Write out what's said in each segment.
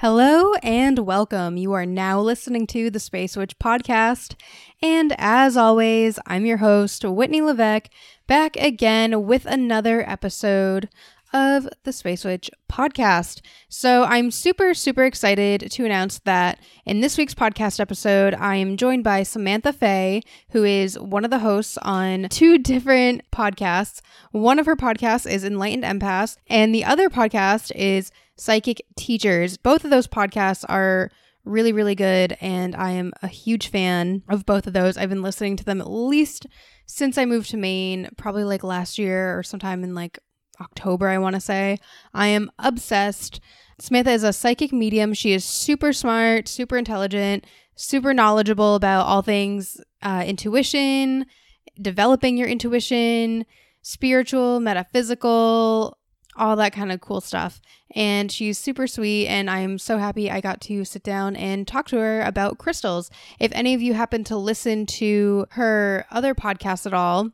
Hello and welcome. You are now listening to the Space Witch podcast. And as always, I'm your host, Whitney Levesque, back again with another episode of the Space Witch podcast. So I'm super, super excited to announce that in this week's podcast episode, I am joined by Samantha Fey, who is one of the hosts on two different podcasts. One of her podcasts is Enlightened Empath, and the other podcast is Psychic Teachers. Both of those podcasts are really, really good, and I am a huge fan of both of those. I've been listening to them at least since I moved to Maine, probably like last year or sometime in like October, I want to say. I am obsessed. Samantha is a psychic medium. She is super smart, super intelligent, super knowledgeable about all things uh, intuition, developing your intuition, spiritual, metaphysical, all that kind of cool stuff. And she's super sweet, and I'm so happy I got to sit down and talk to her about crystals. If any of you happen to listen to her other podcast at all,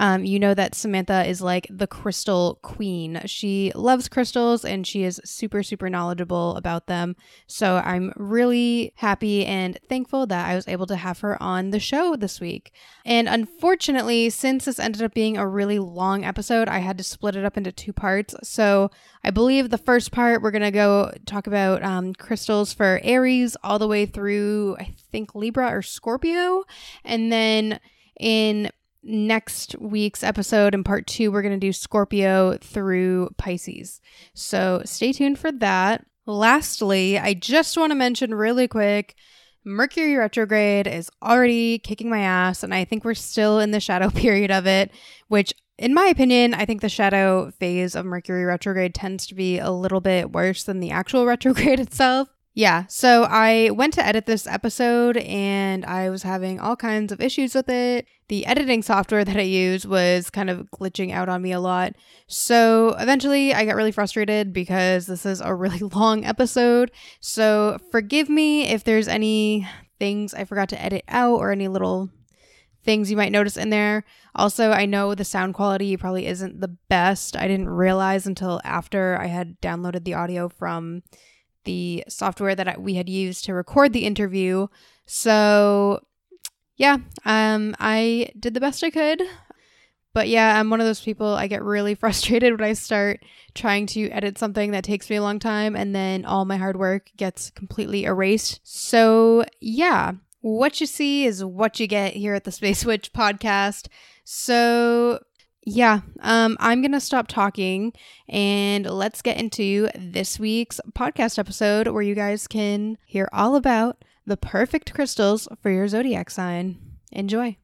um, you know that Samantha is like the crystal queen. She loves crystals and she is super, super knowledgeable about them. So I'm really happy and thankful that I was able to have her on the show this week. And unfortunately, since this ended up being a really long episode, I had to split it up into two parts. So I believe the first part, we're going to go talk about um, crystals for Aries all the way through, I think, Libra or Scorpio. And then in next week's episode in part two, we're going to do Scorpio through Pisces. So stay tuned for that. Lastly, I just want to mention really quick Mercury retrograde is already kicking my ass, and I think we're still in the shadow period of it, which in my opinion, I think the shadow phase of Mercury retrograde tends to be a little bit worse than the actual retrograde itself. Yeah, so I went to edit this episode and I was having all kinds of issues with it. The editing software that I use was kind of glitching out on me a lot. So eventually I got really frustrated because this is a really long episode. So forgive me if there's any things I forgot to edit out or any little things you might notice in there. Also, I know the sound quality probably isn't the best. I didn't realize until after I had downloaded the audio from the software that we had used to record the interview. So, yeah, um, I did the best I could. But yeah, I'm one of those people I get really frustrated when I start trying to edit something that takes me a long time and then all my hard work gets completely erased. So, yeah, what you see is what you get here at the Space Witch podcast. So, yeah, um, I'm going to stop talking and let's get into this week's podcast episode where you guys can hear all about the perfect crystals for your zodiac sign. Enjoy.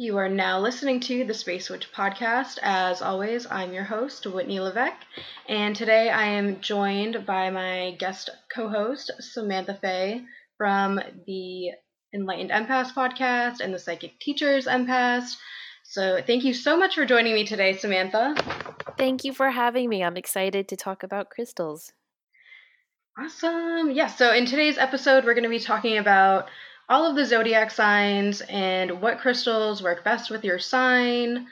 You are now listening to the Space Witch podcast. As always, I'm your host, Whitney Levesque, and today I am joined by my guest co host, Samantha Fey, from the Enlightened Empath podcast and the Psychic Teachers Empath. So, thank you so much for joining me today, Samantha. Thank you for having me. I'm excited to talk about crystals. Awesome. Yeah, so in today's episode, we're going to be talking about all of the zodiac signs and what crystals work best with your sign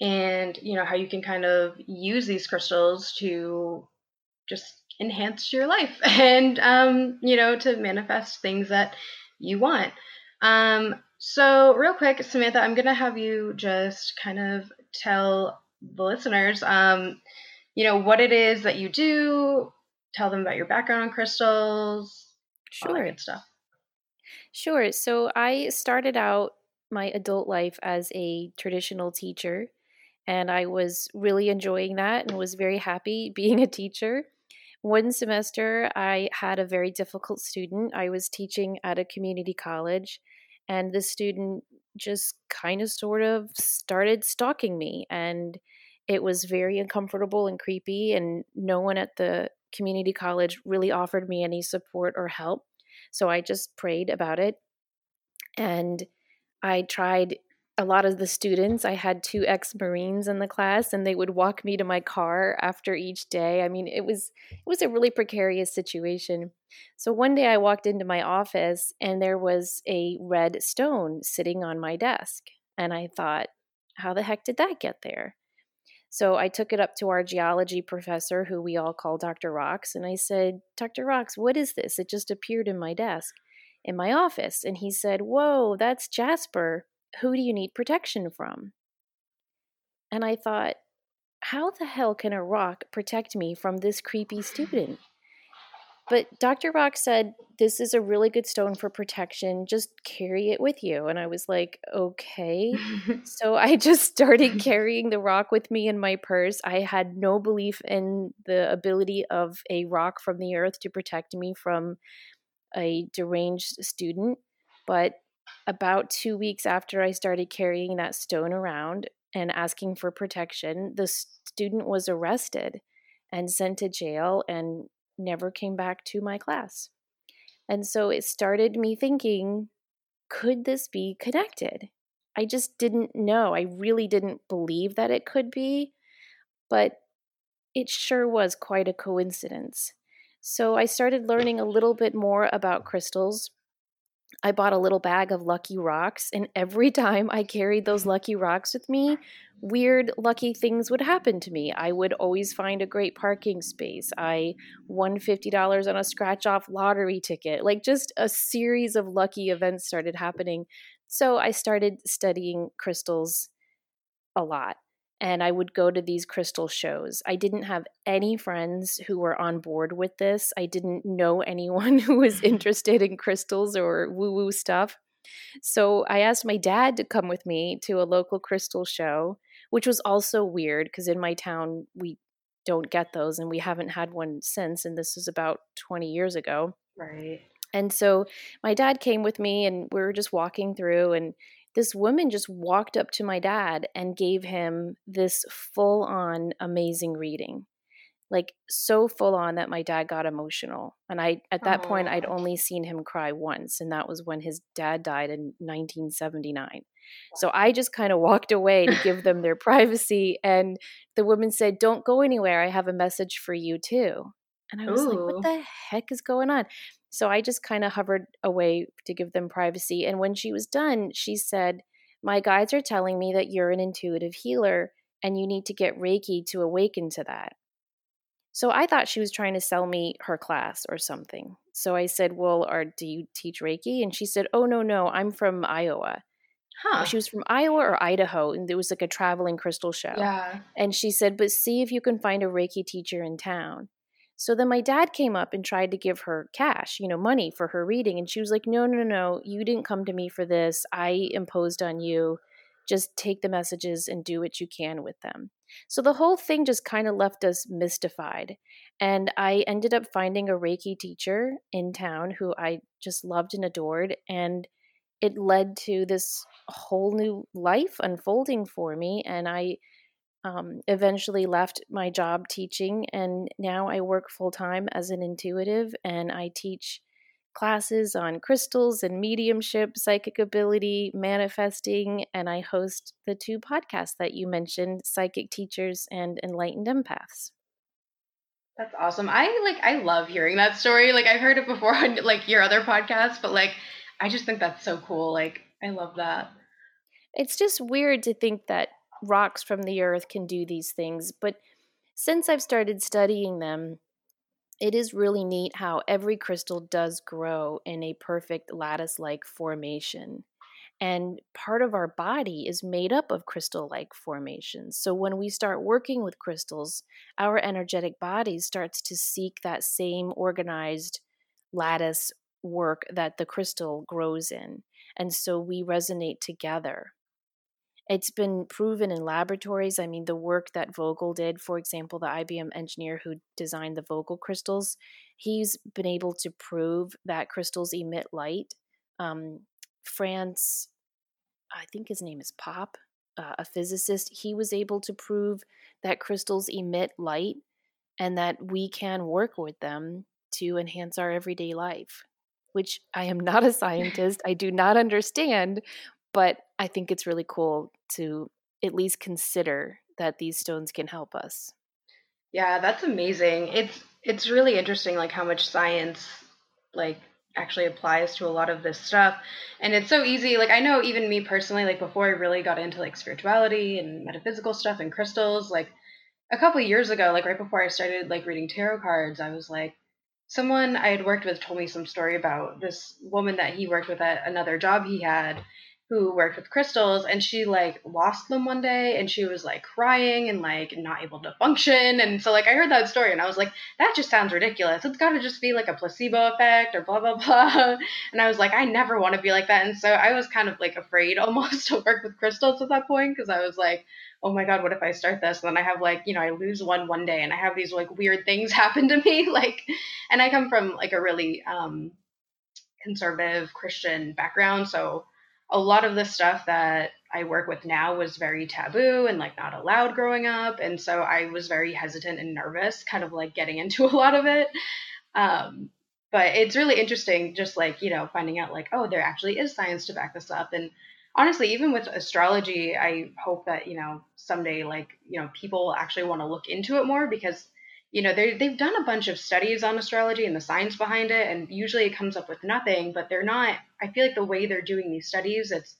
and you know how you can kind of use these crystals to just enhance your life and um, you know to manifest things that you want. Um, so real quick samantha i'm gonna have you just kind of tell the listeners um, you know what it is that you do tell them about your background on crystals sure all that good stuff Sure. So I started out my adult life as a traditional teacher, and I was really enjoying that and was very happy being a teacher. One semester, I had a very difficult student. I was teaching at a community college, and the student just kind of sort of started stalking me. And it was very uncomfortable and creepy, and no one at the community college really offered me any support or help. So I just prayed about it. And I tried a lot of the students, I had two ex Marines in the class, and they would walk me to my car after each day. I mean, it was it was a really precarious situation. So one day I walked into my office, and there was a red stone sitting on my desk, and I thought, how the heck did that get there? So I took it up to our geology professor, who we all call Dr. Rocks, and I said, Dr. Rocks, what is this? It just appeared in my desk, in my office. And he said, Whoa, that's Jasper. Who do you need protection from? And I thought, how the hell can a rock protect me from this creepy student? But Dr. Rock said, This is a really good stone for protection. Just carry it with you. And I was like, Okay. so I just started carrying the rock with me in my purse. I had no belief in the ability of a rock from the earth to protect me from a deranged student. But about two weeks after I started carrying that stone around and asking for protection, the student was arrested and sent to jail and never came back to my class. And so it started me thinking could this be connected? I just didn't know. I really didn't believe that it could be, but it sure was quite a coincidence. So I started learning a little bit more about crystals I bought a little bag of lucky rocks, and every time I carried those mm-hmm. lucky rocks with me, weird lucky things would happen to me. I would always find a great parking space. I won $50 on a scratch off lottery ticket. Like just a series of lucky events started happening. So I started studying crystals a lot and I would go to these crystal shows. I didn't have any friends who were on board with this. I didn't know anyone who was interested in crystals or woo woo stuff. So I asked my dad to come with me to a local crystal show, which was also weird because in my town we don't get those and we haven't had one since. And this was about 20 years ago. Right. And so my dad came with me and we were just walking through and this woman just walked up to my dad and gave him this full on amazing reading like so full on that my dad got emotional and i at that Aww. point i'd only seen him cry once and that was when his dad died in 1979 so i just kind of walked away to give them their privacy and the woman said don't go anywhere i have a message for you too and i was Ooh. like what the heck is going on so I just kind of hovered away to give them privacy. And when she was done, she said, My guides are telling me that you're an intuitive healer and you need to get Reiki to awaken to that. So I thought she was trying to sell me her class or something. So I said, Well, or do you teach Reiki? And she said, Oh, no, no, I'm from Iowa. Huh. She was from Iowa or Idaho, and there was like a traveling crystal show. Yeah. And she said, But see if you can find a Reiki teacher in town. So then my dad came up and tried to give her cash, you know, money for her reading. And she was like, no, no, no, you didn't come to me for this. I imposed on you. Just take the messages and do what you can with them. So the whole thing just kind of left us mystified. And I ended up finding a Reiki teacher in town who I just loved and adored. And it led to this whole new life unfolding for me. And I, um, eventually left my job teaching, and now I work full time as an intuitive and I teach classes on crystals and mediumship, psychic ability, manifesting, and I host the two podcasts that you mentioned Psychic Teachers and Enlightened Empaths. That's awesome. I like I love hearing that story. Like I've heard it before on like your other podcasts, but like I just think that's so cool. Like I love that. It's just weird to think that rocks from the earth can do these things. But since I've started studying them, it is really neat how every crystal does grow in a perfect lattice like formation. And part of our body is made up of crystal like formations. So when we start working with crystals, our energetic body starts to seek that same organized lattice work that the crystal grows in. And so we resonate together. It's been proven in laboratories. I mean, the work that Vogel did, for example, the IBM engineer who designed the Vogel crystals, he's been able to prove that crystals emit light. Um, Franz, I think his name is Popp, uh, a physicist, he was able to prove that crystals emit light and that we can work with them to enhance our everyday life, which I am not a scientist. I do not understand, but I think it's really cool to at least consider that these stones can help us. Yeah, that's amazing. It's it's really interesting like how much science like actually applies to a lot of this stuff. And it's so easy. Like I know even me personally like before I really got into like spirituality and metaphysical stuff and crystals like a couple years ago, like right before I started like reading tarot cards, I was like someone I had worked with told me some story about this woman that he worked with at another job he had who worked with crystals and she like lost them one day and she was like crying and like not able to function. And so like i heard that story and i was like that just sounds ridiculous. It's got to just be like a placebo effect or blah blah blah. And i was like i never want to be like that. And so i was kind of like afraid almost to work with crystals at that point because i was like oh my god what if i start this? And then i have like you know i lose one one day and i have these like weird things happen to me like and i come from like a really um conservative christian background so a lot of the stuff that I work with now was very taboo and like not allowed growing up. And so I was very hesitant and nervous, kind of like getting into a lot of it. Um, but it's really interesting, just like, you know, finding out like, oh, there actually is science to back this up. And honestly, even with astrology, I hope that, you know, someday like, you know, people actually want to look into it more because you know they they've done a bunch of studies on astrology and the science behind it and usually it comes up with nothing but they're not i feel like the way they're doing these studies it's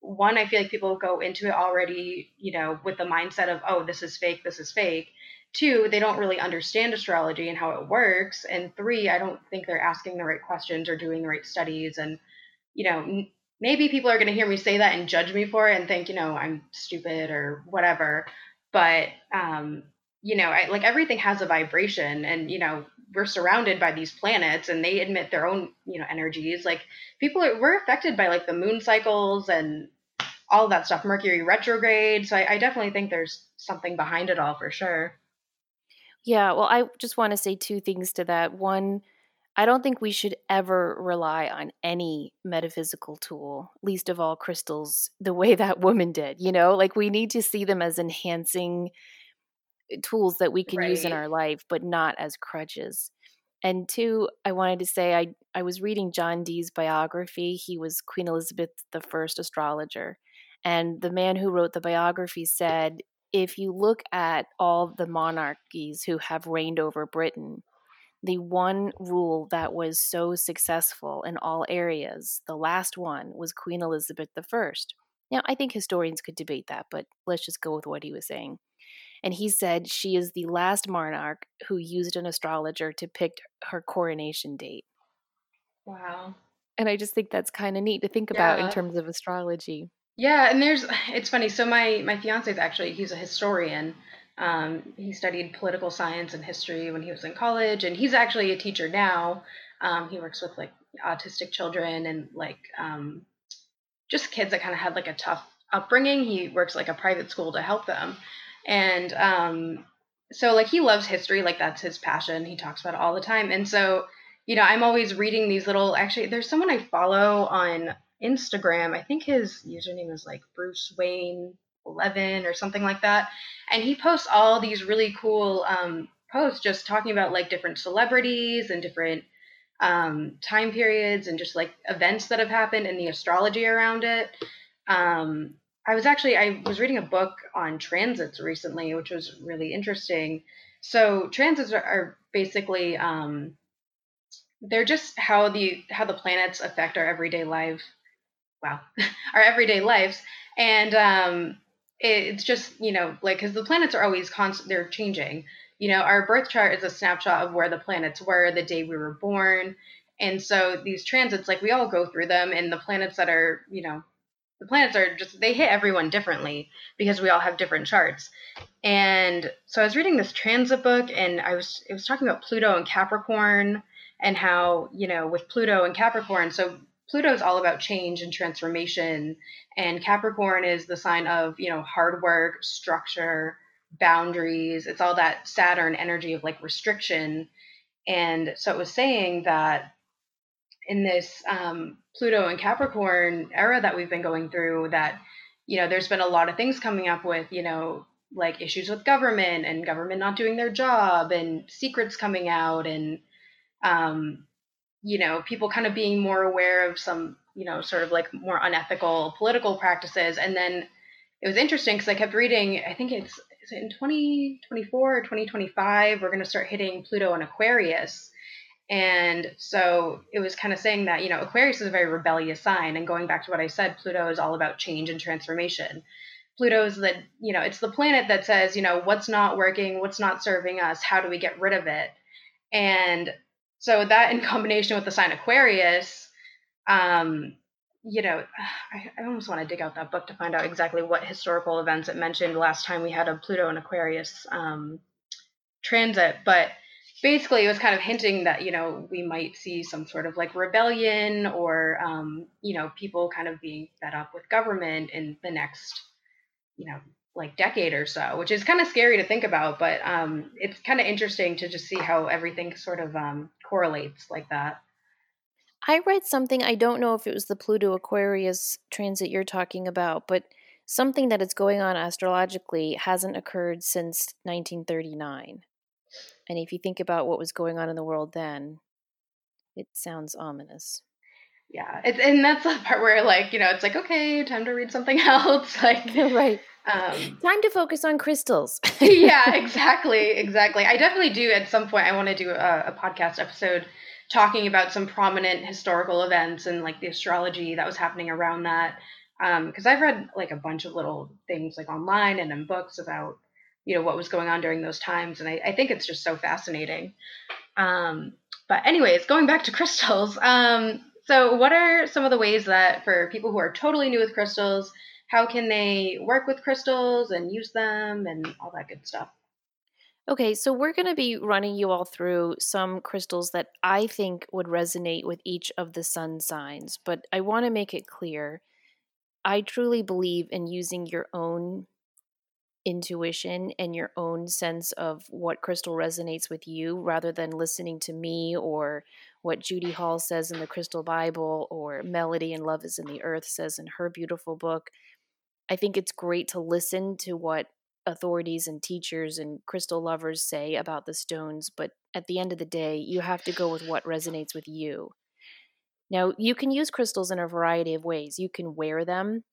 one i feel like people go into it already you know with the mindset of oh this is fake this is fake. Two they don't really understand astrology and how it works. And three i don't think they're asking the right questions or doing the right studies. And you know maybe people are going to hear me say that and judge me for it and think you know i'm stupid or whatever. But um you know, I, like everything has a vibration and, you know, we're surrounded by these planets and they emit their own, you know, energies. Like people are, we're affected by like the moon cycles and all that stuff, Mercury retrograde. So I, I definitely think there's something behind it all for sure. Yeah. Well, I just want to say two things to that. One, I don't think we should ever rely on any metaphysical tool, least of all crystals, the way that woman did. You know, like we need to see them as enhancing tools that we can right. use in our life, but not as crutches. And two, I wanted to say I, I was reading John Dee's biography. He was Queen Elizabeth I astrologer. And the man who wrote the biography said if you look at all the monarchies who have reigned over Britain, the one rule that was so successful in all areas, the last one, was Queen Elizabeth I. Now, I think historians could debate that, but let's just go with what he was saying and he said she is the last monarch who used an astrologer to pick her coronation date. Wow. And I just think that's kind of neat to think about in terms of astrology. Yeah, and there's it's funny. So my my fiance is actually he's a historian. Um, he studied political science and history when he was in college, and he's actually a teacher now. Um, he works with like autistic children and like um, just kids that kind of had like a tough upbringing. He works like a private school to help them. And um, so like he loves history, like that's his passion. He talks about it all the time. And so, you know, I'm always reading these little actually there's someone I follow on Instagram. I think his username is like Bruce Wayne 11 or something like that. And he posts all these really cool um, posts just talking about like different celebrities and different um, time periods and just like events that have happened and the astrology around it. Um, I was actually I was reading a book on transits recently, which was really interesting. So transits are, are basically um, they're just how the how the planets affect our everyday life. Wow, our everyday lives, and um, it, it's just you know like because the planets are always constant, they're changing. You know, our birth chart is a snapshot of where the planets were the day we were born, and so these transits, like we all go through them, and the planets that are you know the planets are just they hit everyone differently because we all have different charts. And so I was reading this transit book and I was it was talking about Pluto and Capricorn and how, you know, with Pluto and Capricorn, so Pluto is all about change and transformation and Capricorn is the sign of, you know, hard work, structure, boundaries. It's all that Saturn energy of like restriction. And so it was saying that in this um, Pluto and Capricorn era that we've been going through that, you know, there's been a lot of things coming up with, you know, like issues with government and government not doing their job and secrets coming out and, um, you know, people kind of being more aware of some you know, sort of like more unethical political practices. And then it was interesting because I kept reading, I think it's is it in 2024 or 2025, we're going to start hitting Pluto and Aquarius. And so it was kind of saying that, you know, Aquarius is a very rebellious sign. And going back to what I said, Pluto is all about change and transformation. Pluto is the, you know, it's the planet that says, you know, what's not working, what's not serving us, how do we get rid of it? And so that in combination with the sign Aquarius, um, you know, I, I almost want to dig out that book to find out exactly what historical events it mentioned last time we had a Pluto and Aquarius um, transit. But basically, it was kind of hinting that, you know, we might see some sort of like rebellion or, um, you know, people kind of being fed up with government in the next, you know, like decade or so, which is kind of scary to think about, but um, it's kind of interesting to just see how everything sort of um, correlates like that. I read something, I don't know if it was the Pluto Aquarius transit you're talking about, but something that is going on astrologically hasn't occurred since 1939. And if you think about what was going on in the world then, it sounds ominous. Yeah, it's and that's the part where like you know it's like okay, time to read something else. Like right, um, time to focus on crystals. yeah, exactly, exactly. I definitely do. At some point, I want to do a, a podcast episode talking about some prominent historical events and like the astrology that was happening around that. Because um, I've read like a bunch of little things like online and in books about you know what was going on during those times, and I, I think it's just so fascinating. Um, but anyways, going back to crystals. Um, so what are some of the ways that for people who are totally new with crystals, how can they work with crystals and use them and all that good stuff? Okay, so we're going to be running you all through some crystals that I think would resonate with each of the sun signs, but I want to make it clear I truly believe in using your own intuition and your own sense of what crystal resonates with you rather than listening to me or what Judy Hall says in the Crystal Bible or Melody and Love is in the Earth says in her beautiful book. I think it's great to listen to what authorities and teachers and crystal lovers say about the stones, but at the end of the day, you have to go with what resonates with you. Now, you can use crystals in a variety of ways. You can wear them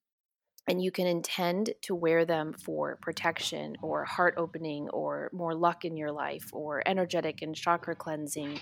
and you can intend to wear them for protection or heart opening or more luck in your life or energetic and chakra cleansing.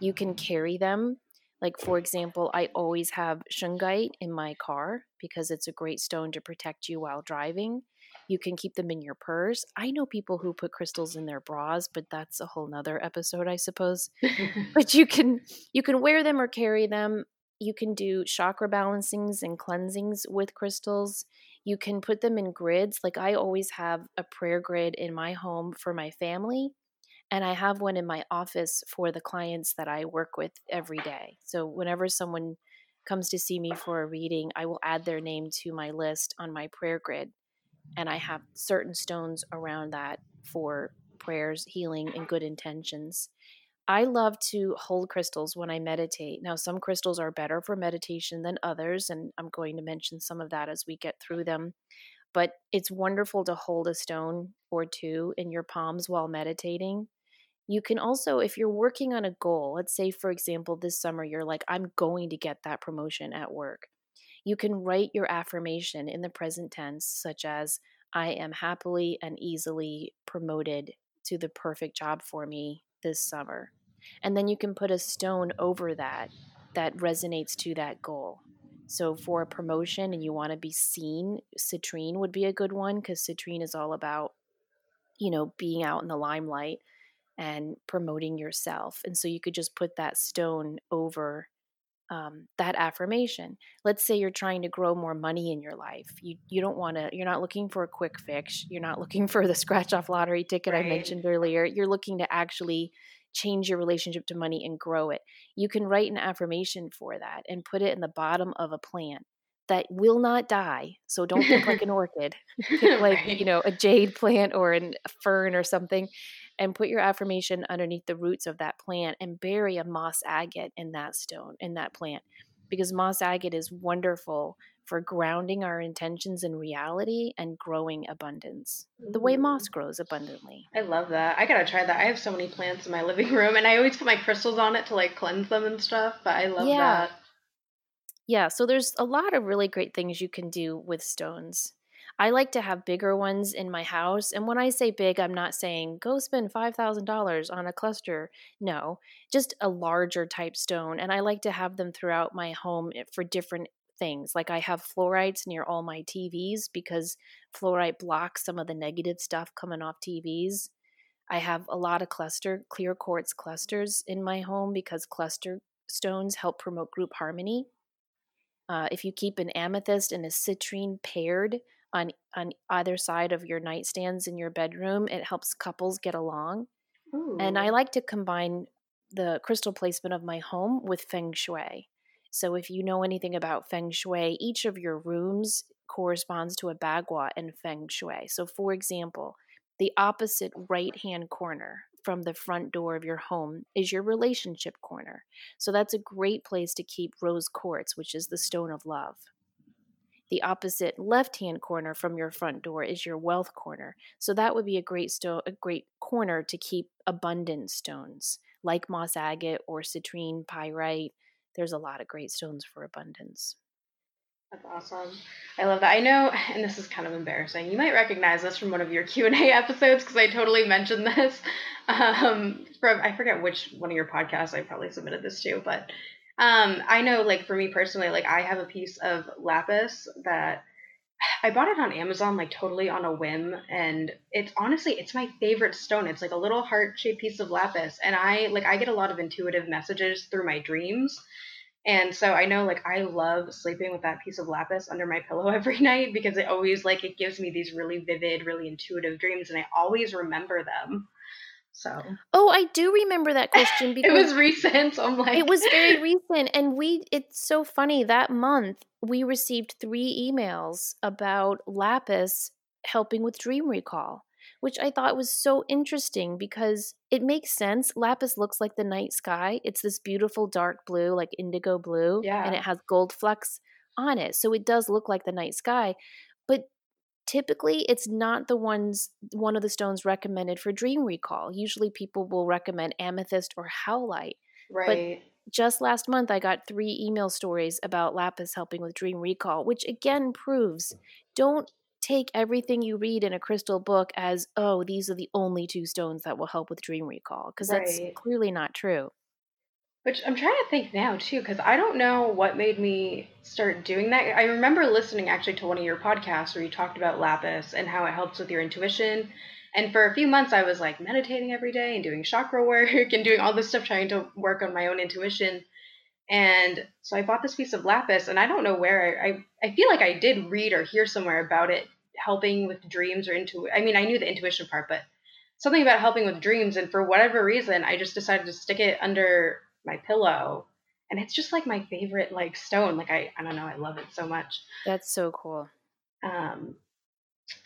You can carry them like, for example, I always have shungite in my car because it's a great stone to protect you while driving. You can keep them in your purse. I know people who put crystals in their bras, but that's a whole nother episode, I suppose. but you can you can wear them or carry them. You can do chakra balancings and cleansings with crystals. You can put them in grids. Like I always have a prayer grid in my home for my family and I have one in my office for the clients that I work with every day. So whenever someone comes to see me for a reading, I will add their name to my list on my prayer grid. And I have certain stones around that for prayers, healing, and good intentions. I love to hold crystals when I meditate. Now, some crystals are better for meditation than others, and I'm going to mention some of that as we get through them. But it's wonderful to hold a stone or two in your palms while meditating you can also, if you're working on a goal, let's say, for example, this summer, you're like, I'm going to get that promotion at work. You can write your affirmation in the present tense, such as, I am happily and easily promoted to the perfect job for me this summer. And then you can put a stone over that that resonates to that goal. So for a promotion and you want to be seen, citrine would be a good one because citrine is all about, you know, being out in the limelight and promoting yourself. And so you could just put that stone over um, that affirmation. Let's say you're trying to grow more money in your life. You you don't want to. You're not looking for a quick fix. You're not looking for the scratch off lottery ticket right. I mentioned earlier. You're looking to actually change your relationship to money and grow it. You can write an affirmation for that and put it in the bottom of a plant that will not die. So don't pick like an orchid. Pick like, right. you know, a jade plant or an, a fern or something and put your affirmation underneath the roots of that plant and bury a moss agate in that stone, in that plant. Because moss agate is wonderful for grounding our intentions in reality and growing abundance the way moss mm. grows abundantly. I love that. I gotta try that. I have so many plants in my living room and I always put my crystals on it to like cleanse them and stuff, but I love yeah. that. Yeah, so there's a lot of really great things you can do with stones. I like to have bigger ones in my house. And when I say big, I'm not saying go spend $5,000 on a cluster. No, just a larger type stone. And I like to have them throughout my home eh, for different things. Like I have fluorites near all my TVs because fluorite blocks some of the negative stuff coming off TVs. I have a lot of cluster, clear quartz clusters in my home because cluster stones help promote group harmony. Uh, if you keep an amethyst and a citrine paired on on either side of your nightstands in your bedroom, it helps couples get along. Ooh. And I like to combine the crystal placement of my home with feng shui. So if you know anything about feng shui, each of your rooms corresponds to a bagua in feng shui. So for example, the opposite right hand corner from the front door of your home is your relationship corner. So that's a great place to keep rose quartz, which is the stone of love. The opposite left-hand corner from your front door is your wealth corner. So that would be a great stone a great corner to keep abundant stones, like moss agate or citrine pyrite. There's a lot of great stones for abundance. That's awesome. I love that. I know, and this is kind of embarrassing. You might recognize this from one of your Q and A episodes because I totally mentioned this. Um, from I forget which one of your podcasts I probably submitted this to, but um, I know, like for me personally, like I have a piece of lapis that I bought it on Amazon, like totally on a whim, and it's honestly it's my favorite stone. It's like a little heart shaped piece of lapis, and I like I get a lot of intuitive messages through my dreams. And so I know like I love sleeping with that piece of lapis under my pillow every night because it always like it gives me these really vivid, really intuitive dreams and I always remember them. So Oh, I do remember that question because it was recent. So I'm like It was very recent and we it's so funny that month we received 3 emails about lapis helping with dream recall which I thought was so interesting because it makes sense. Lapis looks like the night sky. It's this beautiful dark blue, like indigo blue, yeah. and it has gold flecks on it. So it does look like the night sky. But typically it's not the ones one of the stones recommended for dream recall. Usually people will recommend amethyst or howlite. Right. But just last month I got 3 email stories about lapis helping with dream recall, which again proves don't take everything you read in a crystal book as, oh, these are the only two stones that will help with dream recall, because right. that's clearly not true. Which I'm trying to think now too, because I don't know what made me start doing that. I remember listening actually to one of your podcasts where you talked about lapis and how it helps with your intuition. And for a few months, I was like meditating every day and doing chakra work and doing all this stuff, trying to work on my own intuition. And so I bought this piece of lapis, and I don't know where I, I feel like I did read or hear somewhere about it helping with dreams or into. I mean, I knew the intuition part, but something about helping with dreams. And for whatever reason, I just decided to stick it under my pillow, and it's just like my favorite like stone. Like I, I don't know, I love it so much. That's so cool. Um,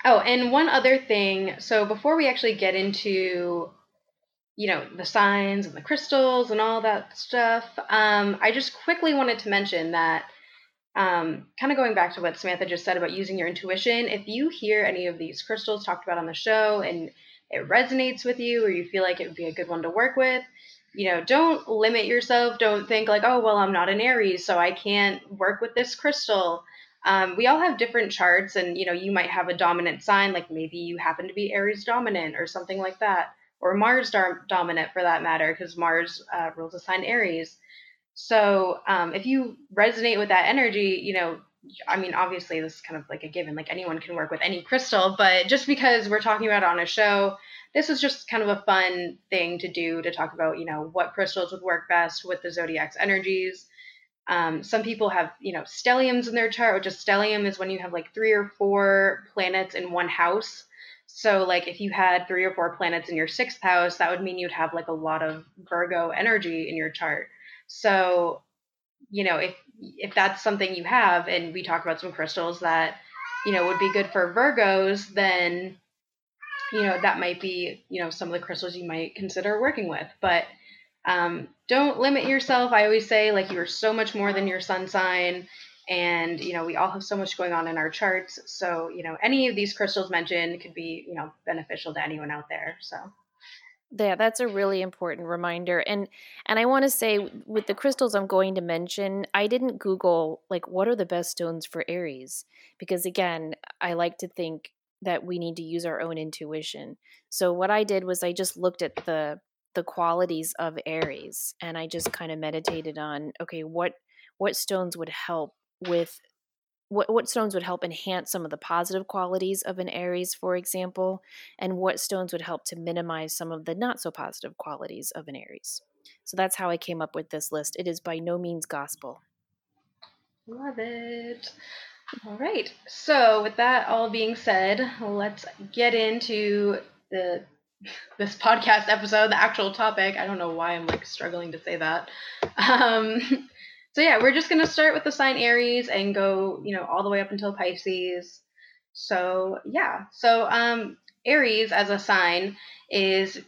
oh, and one other thing. So before we actually get into you know, the signs and the crystals and all that stuff. Um, I just quickly wanted to mention that, um, kind of going back to what Samantha just said about using your intuition, if you hear any of these crystals talked about on the show and it resonates with you or you feel like it would be a good one to work with, you know, don't limit yourself. Don't think like, oh, well, I'm not an Aries, so I can't work with this crystal. Um, we all have different charts, and you know, you might have a dominant sign, like maybe you happen to be Aries dominant or something like that or Mars dominant for that matter, because Mars uh, rules the sign Aries. So um, if you resonate with that energy, you know, I mean, obviously this is kind of like a given, like anyone can work with any crystal, but just because we're talking about it on a show, this was just kind of a fun thing to do to talk about, you know, what crystals would work best with the zodiac's energies. Um, some people have, you know, stelliums in their chart, which a stellium is when you have like three or four planets in one house. So, like, if you had three or four planets in your sixth house, that would mean you'd have like a lot of Virgo energy in your chart. So, you know, if if that's something you have, and we talk about some crystals that you know would be good for Virgos, then you know that might be you know some of the crystals you might consider working with. But um, don't limit yourself. I always say like you are so much more than your sun sign and you know we all have so much going on in our charts so you know any of these crystals mentioned could be you know beneficial to anyone out there so Yeah, that's a really important reminder. And and I want to say with the crystals I'm going to mention, I didn't Google like what are the best stones for Aries because again, I like to think that we need to use our own intuition. So what I did was I just looked at the the qualities of Aries and I just kind of meditated on okay, what what stones would help with what, what stones would help enhance some of the positive qualities of an Aries, for example, and what stones would help to minimize some of the not so positive qualities of an Aries. So that's how I came up with this list. It is by no means gospel. Love it. All right. So, with that all being said, let's get into the this podcast episode, the actual topic. I don't know why I'm like struggling to say that. Um, so yeah, we're just gonna start with the sign Aries and go, you know, all the way up until Pisces. So yeah, so um, Aries as a sign is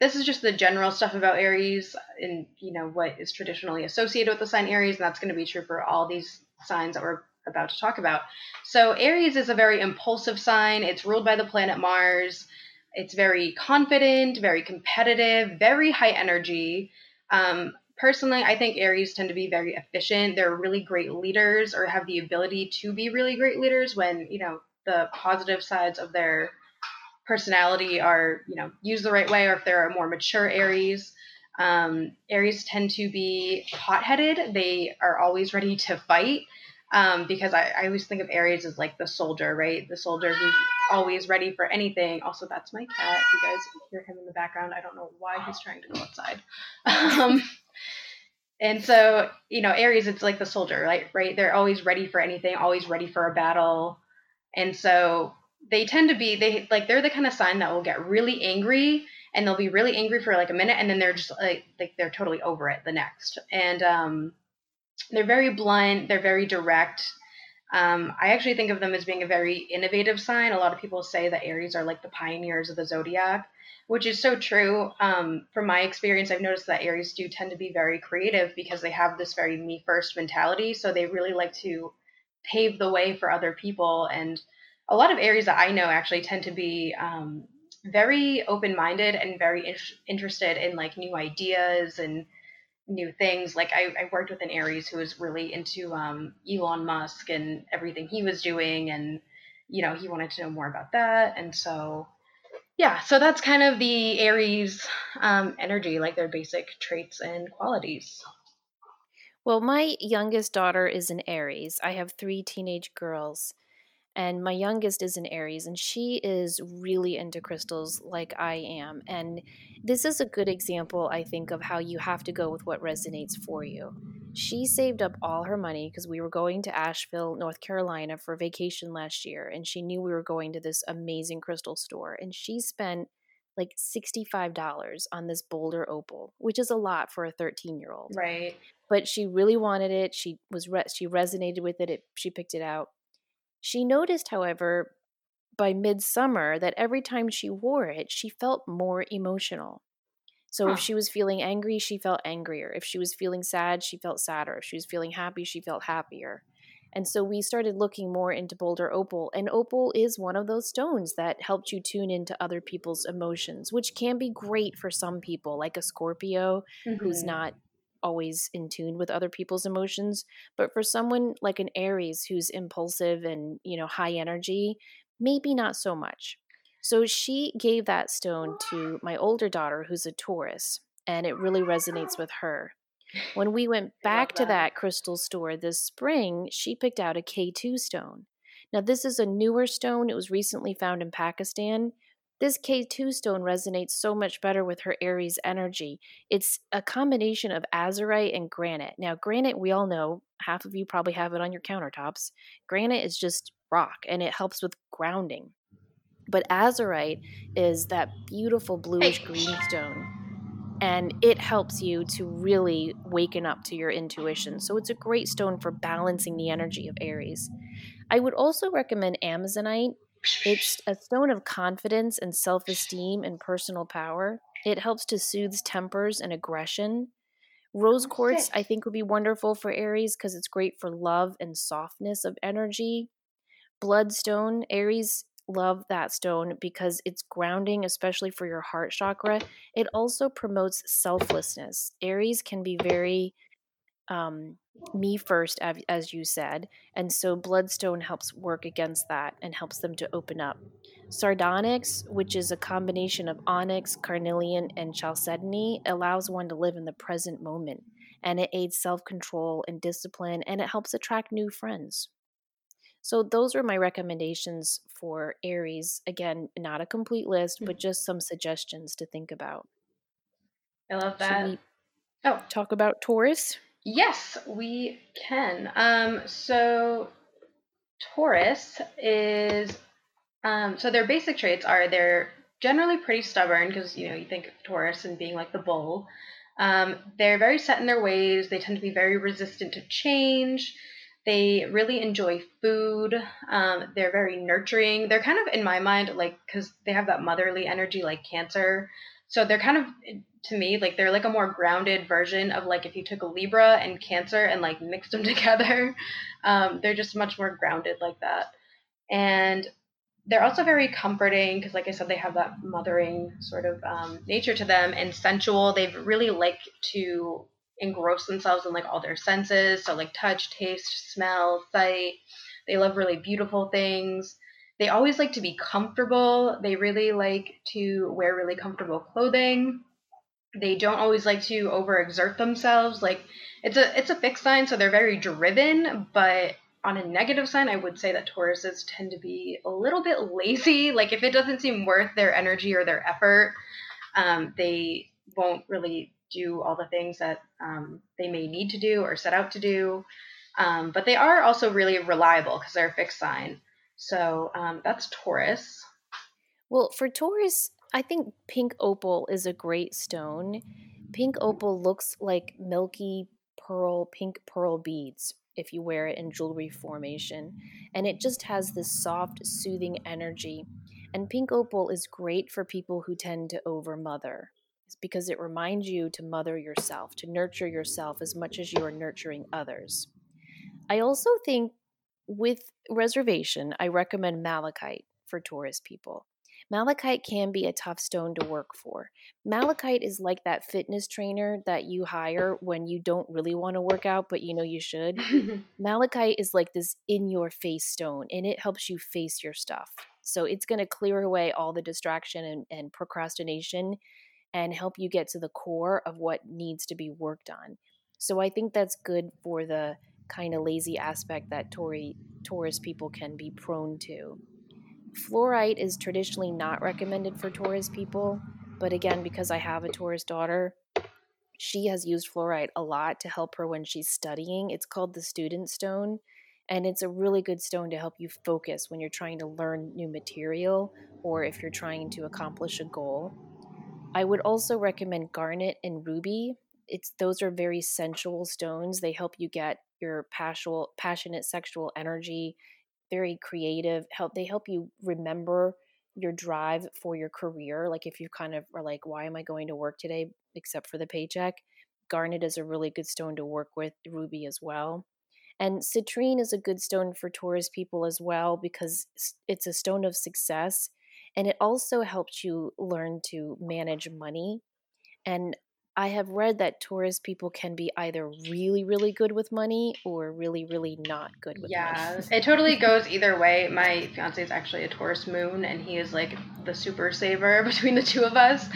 this is just the general stuff about Aries and you know what is traditionally associated with the sign Aries, and that's going to be true for all these signs that we're about to talk about. So Aries is a very impulsive sign. It's ruled by the planet Mars. It's very confident, very competitive, very high energy. Um, personally, I think Aries tend to be very efficient. They're really great leaders or have the ability to be really great leaders when, you know, the positive sides of their personality are, you know, used the right way or if they're a more mature Aries. Um, Aries tend to be hot headed. They are always ready to fight um, because I, I always think of Aries as like the soldier, right? The soldier who's always ready for anything. Also, that's my cat. You guys hear him in the background. I don't know why he's trying to go outside. Um, and so, you know, Aries, it's like the soldier, right? Right? They're always ready for anything, always ready for a battle. And so they tend to be they like they're the kind of sign that will get really angry and they'll be really angry for like a minute and then they're just like like they're totally over it the next. And um they're very blunt, they're very direct. Um, I actually think of them as being a very innovative sign. A lot of people say that Aries are like the pioneers of the zodiac which is so true. Um, from my experience, I've noticed that Aries do tend to be very creative because they have this very me first mentality. So they really like to pave the way for other people. And a lot of Aries that I know actually tend to be um, very open minded and very in- interested in like new ideas and new things. Like I, I, worked with an Aries who was really into um, Elon Musk and everything he was doing. And, you know, he wanted to know more about that. And so yeah, so that's kind of the Aries um, energy, like their basic traits and qualities. Well, my youngest daughter is an Aries. I have three teenage girls, and my youngest is an Aries, and she is really into crystals like I am. And this is a good example, I think, of how you have to go with what resonates for you. She saved up all her money because we were going to Asheville, North Carolina for vacation last year, and she knew we were going to this amazing crystal store. And she spent like $65 on this Boulder opal, which is a lot for a 13 year old. Right. But she really wanted it. She was re- she resonated with it. it. She picked it out. She noticed, however, by midsummer that every time she wore it, she felt more emotional. So huh. if she was feeling angry, she felt angrier. If she was feeling sad, she felt sadder. If she was feeling happy, she felt happier. And so we started looking more into Boulder Opal. And Opal is one of those stones that helped you tune into other people's emotions, which can be great for some people, like a Scorpio mm-hmm. who's not always in tune with other people's emotions. But for someone like an Aries who's impulsive and, you know, high energy, maybe not so much. So she gave that stone to my older daughter, who's a Taurus, and it really resonates with her. When we went back to that crystal store this spring, she picked out a K2 stone. Now, this is a newer stone. It was recently found in Pakistan. This K2 stone resonates so much better with her Aries energy. It's a combination of azurite and granite. Now, granite, we all know, half of you probably have it on your countertops. Granite is just rock and it helps with grounding. But azurite is that beautiful bluish green stone. And it helps you to really waken up to your intuition. So it's a great stone for balancing the energy of Aries. I would also recommend Amazonite. It's a stone of confidence and self esteem and personal power. It helps to soothe tempers and aggression. Rose oh, quartz, I think, would be wonderful for Aries because it's great for love and softness of energy. Bloodstone, Aries love that stone because it's grounding, especially for your heart chakra. It also promotes selflessness. Aries can be very um, me first, as you said. And so Bloodstone helps work against that and helps them to open up. Sardonyx, which is a combination of onyx, carnelian, and chalcedony, allows one to live in the present moment. And it aids self control and discipline, and it helps attract new friends. So, those are my recommendations for Aries. Again, not a complete list, but mm-hmm. just some suggestions to think about. I love that. oh, talk about Taurus? Yes, we can. Um, so Taurus is um, so their basic traits are they're generally pretty stubborn because you know you think of Taurus and being like the bull. Um, they're very set in their ways. They tend to be very resistant to change. They really enjoy food. Um, they're very nurturing. They're kind of in my mind like because they have that motherly energy like Cancer. So they're kind of to me like they're like a more grounded version of like if you took a libra and cancer and like mixed them together um, they're just much more grounded like that. And they're also very comforting because like i said they have that mothering sort of um, nature to them and sensual. They really like to engross themselves in like all their senses so like touch taste smell sight. They love really beautiful things. They always like to be comfortable. They really like to wear really comfortable clothing they don't always like to overexert themselves. Like it's a it's a fixed sign, so they're very driven, but on a negative sign, I would say that Tauruses tend to be a little bit lazy. Like if it doesn't seem worth their energy or their effort, um, they won't really do all the things that um, they may need to do or set out to do. Um, but they are also really reliable because they're a fixed sign. So um, that's Taurus. Well, for Taurus, I think pink opal is a great stone. Pink mm-hmm. opal looks like milky pearl, pink pearl beads if you wear it in jewelry formation. And it just has this soft, soothing energy. And pink opal is great for people who tend to overmother. Because it reminds you to mother yourself, to nurture yourself as much as you are nurturing others. I also think, with reservation, I recommend malachite for Taurus people. Malachite can be a tough stone to work for. Malachite is like that fitness trainer that you hire when you don't really want to work out, but you know you should. Malachite is like this in your face stone, and it helps you face your stuff. So it's going to clear away all the distraction and, and procrastination and help you get to the core of what needs to be worked on. So I think that's good for the kind of lazy aspect that Tory, Taurus people can be prone to. Fluorite is traditionally not recommended for Taurus people, but again, because I have a Taurus daughter, she has used fluorite a lot to help her when she's studying. It's called the student stone, and it's a really good stone to help you focus when you're trying to learn new material or if you're trying to accomplish a goal. I would also recommend garnet and ruby. It's those are very sensual stones. They help you get your passionate, passionate sexual energy very creative help they help you remember your drive for your career like if you kind of are like why am i going to work today except for the paycheck? Garnet is a really good stone to work with ruby as well. And citrine is a good stone for taurus people as well because it's a stone of success and it also helps you learn to manage money and I have read that Taurus people can be either really, really good with money or really, really not good with yeah, money. Yeah, it totally goes either way. My fiance is actually a Taurus moon, and he is like the super saver between the two of us.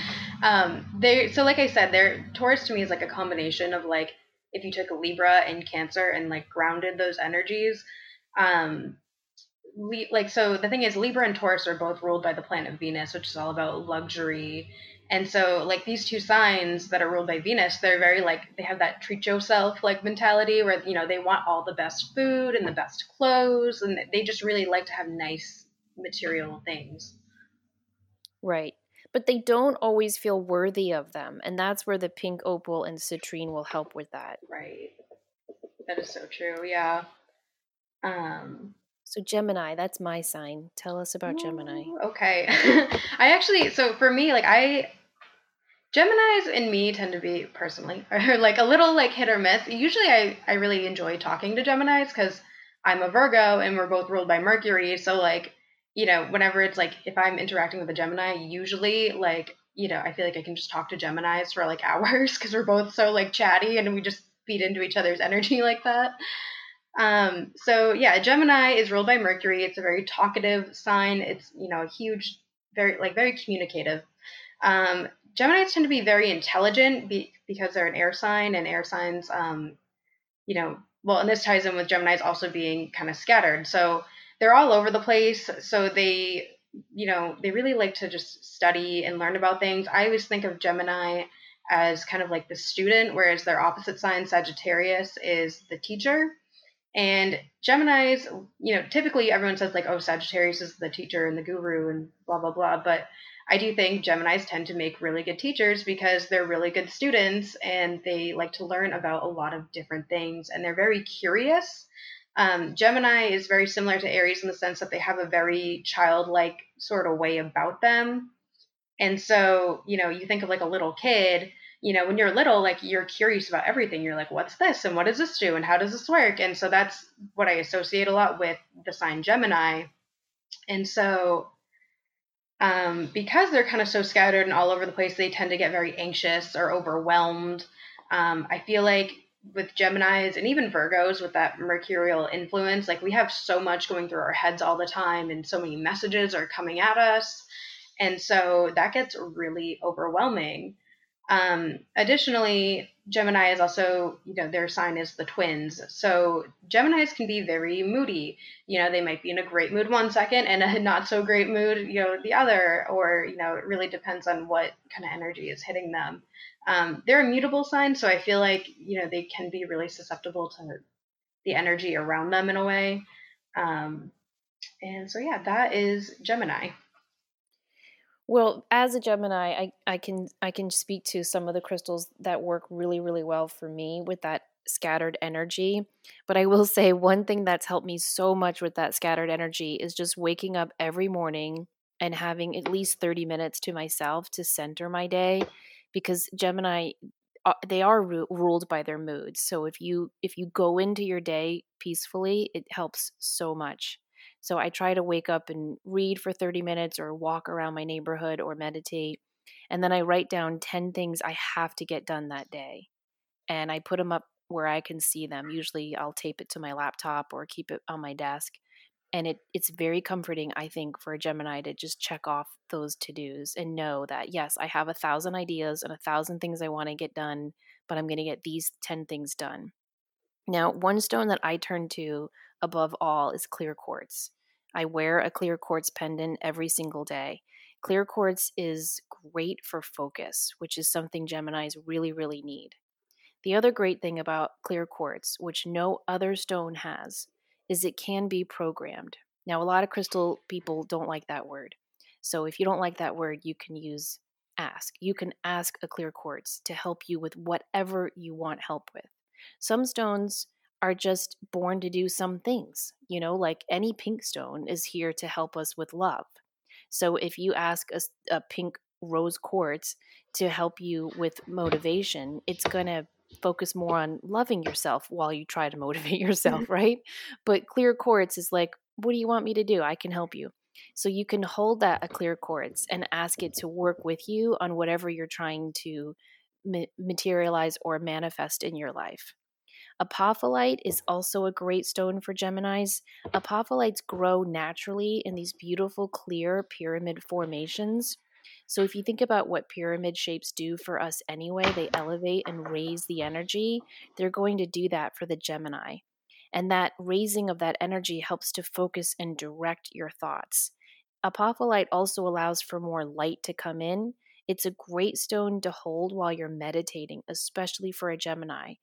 Um, they so like I said, they're Taurus to me is like a combination of like if you took Libra and Cancer and like grounded those energies. Um, like so the thing is Libra and Taurus are both ruled by the planet Venus, which is all about luxury and so, like these two signs that are ruled by Venus, they're very like they have that treat yourself like mentality where you know they want all the best food and the best clothes, and they just really like to have nice material things. Right, but they don't always feel worthy of them, and that's where the pink opal and citrine will help with that. Right, that is so true. Yeah. Um, so Gemini, that's my sign. Tell us about Gemini. Okay. I actually so for me like I Geminis and me tend to be personally are like a little like hit or miss. Usually I I really enjoy talking to Geminis cuz I'm a Virgo and we're both ruled by Mercury, so like you know, whenever it's like if I'm interacting with a Gemini, usually like, you know, I feel like I can just talk to Geminis for like hours because we're both so like chatty and we just feed into each other's energy like that. Um, so yeah, Gemini is ruled by Mercury. It's a very talkative sign. It's, you know, a huge, very like very communicative. Um, Geminis tend to be very intelligent be, because they're an air sign and air signs, um, you know, well, and this ties in with Geminis also being kind of scattered. So they're all over the place. So they, you know, they really like to just study and learn about things. I always think of Gemini as kind of like the student, whereas their opposite sign, Sagittarius, is the teacher. And Gemini's, you know, typically everyone says like, oh, Sagittarius is the teacher and the guru and blah, blah, blah. But I do think Geminis tend to make really good teachers because they're really good students and they like to learn about a lot of different things and they're very curious. Um, Gemini is very similar to Aries in the sense that they have a very childlike sort of way about them. And so, you know, you think of like a little kid, you know, when you're little, like you're curious about everything. You're like, what's this? And what does this do? And how does this work? And so that's what I associate a lot with the sign Gemini. And so um, because they're kind of so scattered and all over the place, they tend to get very anxious or overwhelmed. Um, I feel like with Geminis and even Virgos with that mercurial influence, like we have so much going through our heads all the time and so many messages are coming at us. And so that gets really overwhelming. Um, additionally, Gemini is also, you know, their sign is the twins. So Geminis can be very moody. You know, they might be in a great mood one second and a not so great mood, you know, the other, or, you know, it really depends on what kind of energy is hitting them. Um, they're a mutable sign, so I feel like, you know, they can be really susceptible to the energy around them in a way. Um, and so, yeah, that is Gemini. Well, as a Gemini, I, I can I can speak to some of the crystals that work really really well for me with that scattered energy. But I will say one thing that's helped me so much with that scattered energy is just waking up every morning and having at least 30 minutes to myself to center my day because Gemini uh, they are ru- ruled by their moods. So if you if you go into your day peacefully, it helps so much. So I try to wake up and read for 30 minutes or walk around my neighborhood or meditate. And then I write down 10 things I have to get done that day. And I put them up where I can see them. Usually I'll tape it to my laptop or keep it on my desk. And it, it's very comforting, I think, for a Gemini to just check off those to dos and know that, yes, I have a thousand ideas and a thousand things I want to get done, but I'm going to get these 10 things done. Now, one stone that I turn to above all is clear quartz. I wear a clear quartz pendant every single day. Clear quartz is great for focus, which is something Geminis really, really need. The other great thing about clear quartz, which no other stone has, is it can be programmed. Now, a lot of crystal people don't like that word. So, if you don't like that word, you can use ask. You can ask a clear quartz to help you with whatever you want help with. Some stones are just born to do some things. You know, like any pink stone is here to help us with love. So if you ask a, a pink rose quartz to help you with motivation, it's going to focus more on loving yourself while you try to motivate yourself, mm-hmm. right? But clear quartz is like, what do you want me to do? I can help you. So you can hold that a clear quartz and ask it to work with you on whatever you're trying to materialize or manifest in your life. Apophyllite is also a great stone for Geminis. Apophyllites grow naturally in these beautiful, clear pyramid formations. So, if you think about what pyramid shapes do for us anyway, they elevate and raise the energy. They're going to do that for the Gemini. And that raising of that energy helps to focus and direct your thoughts. Apophyllite also allows for more light to come in. It's a great stone to hold while you're meditating, especially for a Gemini.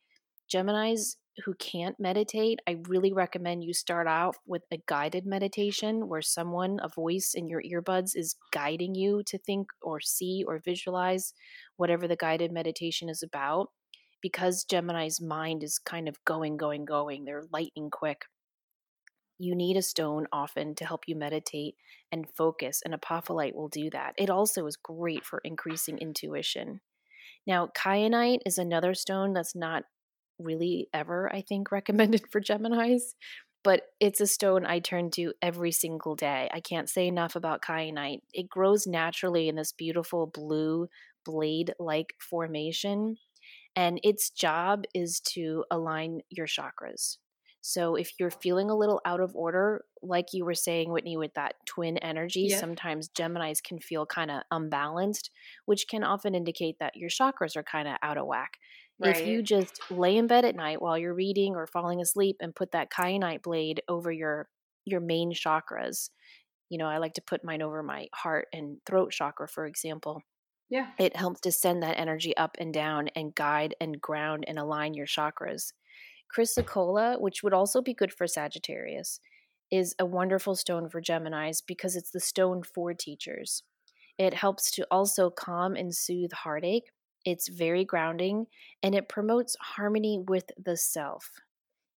Geminis who can't meditate, I really recommend you start out with a guided meditation where someone, a voice in your earbuds, is guiding you to think or see or visualize whatever the guided meditation is about. Because Gemini's mind is kind of going, going, going, they're lightning quick. You need a stone often to help you meditate and focus, and apophyllite will do that. It also is great for increasing intuition. Now, kyanite is another stone that's not really ever, I think, recommended for Geminis. but it's a stone I turn to every single day. I can't say enough about kyanite. It grows naturally in this beautiful blue blade like formation, and its job is to align your chakras. So if you're feeling a little out of order, like you were saying, Whitney, with that twin energy, yeah. sometimes Geminis can feel kind of unbalanced, which can often indicate that your chakras are kind of out of whack. Right. If you just lay in bed at night while you're reading or falling asleep and put that kyanite blade over your your main chakras, you know, I like to put mine over my heart and throat chakra, for example. Yeah. It helps to send that energy up and down and guide and ground and align your chakras. Chrysocolla, which would also be good for Sagittarius, is a wonderful stone for Geminis because it's the stone for teachers. It helps to also calm and soothe heartache. It's very grounding and it promotes harmony with the self.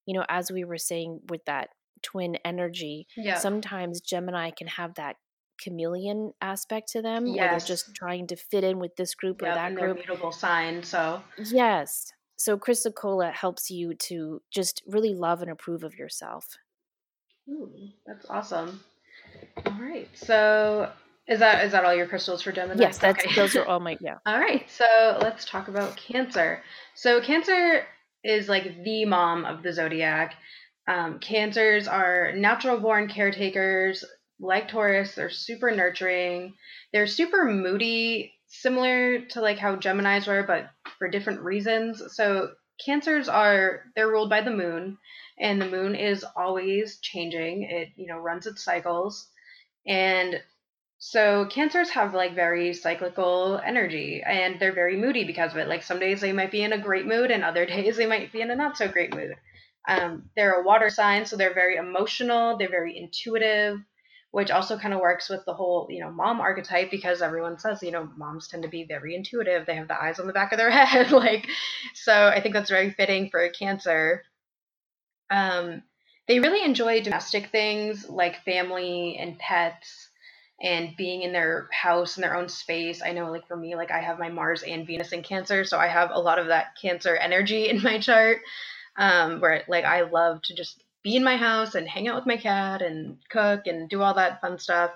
You know, as we were saying with that twin energy, yeah. sometimes Gemini can have that chameleon aspect to them yes. where they're just trying to fit in with this group yep, or that group. mutable sign, so yes. So Chrysocolla helps you to just really love and approve of yourself. Ooh, that's awesome. All right. So is that is that all your crystals for Gemini? Yes, that's okay. those are all my yeah. all right. So let's talk about Cancer. So Cancer is like the mom of the zodiac. Um, cancers are natural born caretakers. Like Taurus, they're super nurturing. They're super moody similar to like how Geminis were, but for different reasons. So cancers are they're ruled by the moon, and the moon is always changing. It you know runs its cycles, and so cancers have like very cyclical energy, and they're very moody because of it. Like some days they might be in a great mood, and other days they might be in a not so great mood. Um, they're a water sign, so they're very emotional. They're very intuitive which also kind of works with the whole, you know, mom archetype because everyone says, you know, moms tend to be very intuitive. They have the eyes on the back of their head. like, so I think that's very fitting for a Cancer. Um, they really enjoy domestic things like family and pets and being in their house in their own space. I know, like, for me, like, I have my Mars and Venus in Cancer, so I have a lot of that Cancer energy in my chart. Um, where like I love to just be in my house and hang out with my cat and cook and do all that fun stuff.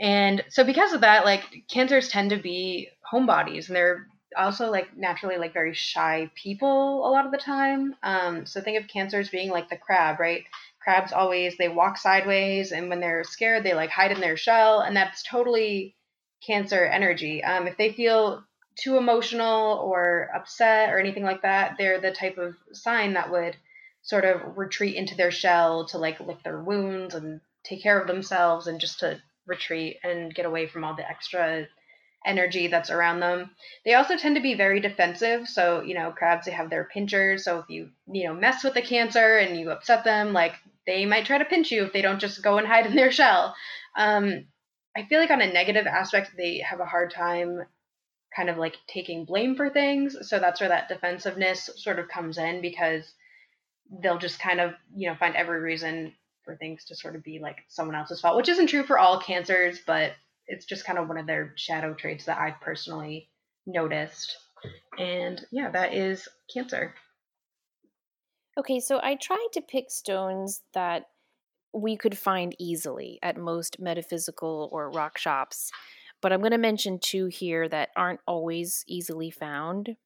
And so because of that, like cancers tend to be homebodies and they're also like naturally like very shy people a lot of the time. Um, so think of cancers being like the crab, right? Crabs always they walk sideways and when they're scared they like hide in their shell and that's totally cancer energy. Um, if they feel too emotional or upset or anything like that, they're the type of sign that would sort of retreat into their shell to like lick their wounds and take care of themselves and just to retreat and get away from all the extra energy that's around them. They also tend to be very defensive. So, you know, crabs, they have their pinchers. So if you, you know, mess with the cancer and you upset them, like they might try to pinch you if they don't just go and hide in their shell. Um, I feel like on a negative aspect, they have a hard time kind of like taking blame for things. So that's where that defensiveness sort of comes in because they'll just kind of you know find every reason for things to sort of be like someone else's fault, which isn't true for all cancers, but it's just kind of one of their shadow traits that I've personally noticed. And yeah, that is cancer. Okay, so I tried to pick stones that we could find easily at most metaphysical or rock shops, but I'm going to mention two here that aren't always easily found.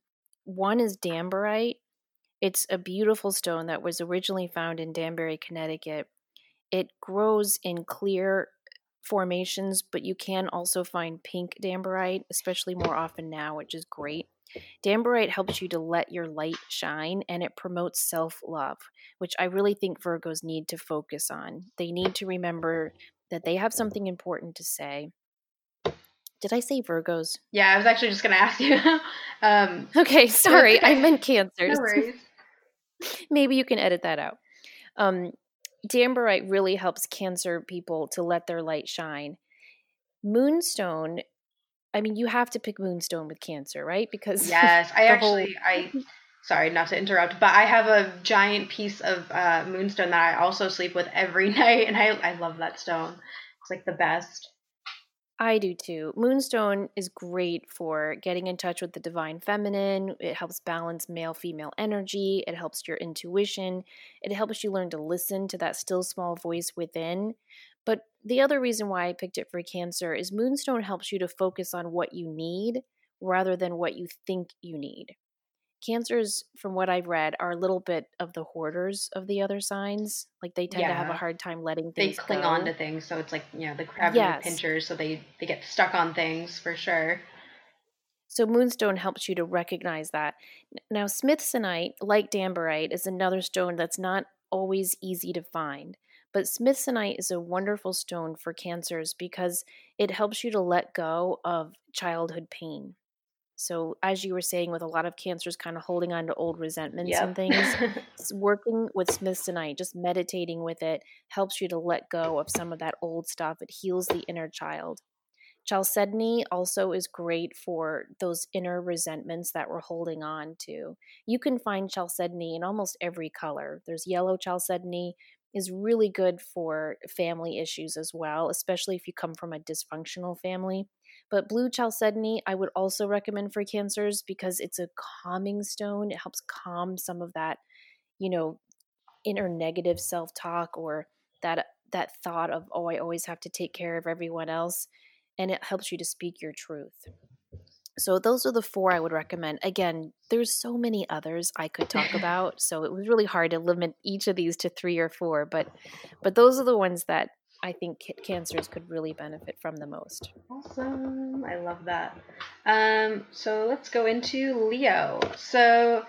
One is Danburite, it's a beautiful stone that was originally found in Danbury, Connecticut. It grows in clear formations, but you can also find pink Danburite, especially more often now, which is great. Danburite helps you to let your light shine and it promotes self love, which I really think Virgos need to focus on. They need to remember that they have something important to say. Did I say Virgos? Yeah, I was actually just going to ask you. um, okay, sorry. I meant Cancers. No worries. Maybe you can edit that out. Um, Danburite really helps Cancer people to let their light shine. Moonstone, I mean, you have to pick Moonstone with Cancer, right? Because yes, I actually, whole... I sorry not to interrupt, but I have a giant piece of uh, Moonstone that I also sleep with every night, and I I love that stone. It's like the best. I do too. Moonstone is great for getting in touch with the divine feminine. It helps balance male female energy. It helps your intuition. It helps you learn to listen to that still small voice within. But the other reason why I picked it for Cancer is Moonstone helps you to focus on what you need rather than what you think you need cancers from what i've read are a little bit of the hoarders of the other signs like they tend yeah. to have a hard time letting things they cling go. on to things so it's like you know the crab yes. pinchers so they they get stuck on things for sure so moonstone helps you to recognize that now smithsonite like danburite is another stone that's not always easy to find but smithsonite is a wonderful stone for cancers because it helps you to let go of childhood pain so, as you were saying, with a lot of cancers kind of holding on to old resentments yep. and things, working with Smithsonite, just meditating with it, helps you to let go of some of that old stuff. It heals the inner child. Chalcedony also is great for those inner resentments that we're holding on to. You can find chalcedony in almost every color. There's yellow chalcedony, is really good for family issues as well, especially if you come from a dysfunctional family. But blue chalcedony, I would also recommend for cancers because it's a calming stone. It helps calm some of that, you know, inner negative self-talk or that that thought of oh, I always have to take care of everyone else, and it helps you to speak your truth. So those are the four I would recommend. Again, there's so many others I could talk about, so it was really hard to limit each of these to 3 or 4, but but those are the ones that I think cancers could really benefit from the most. Awesome. I love that. Um, so let's go into Leo. So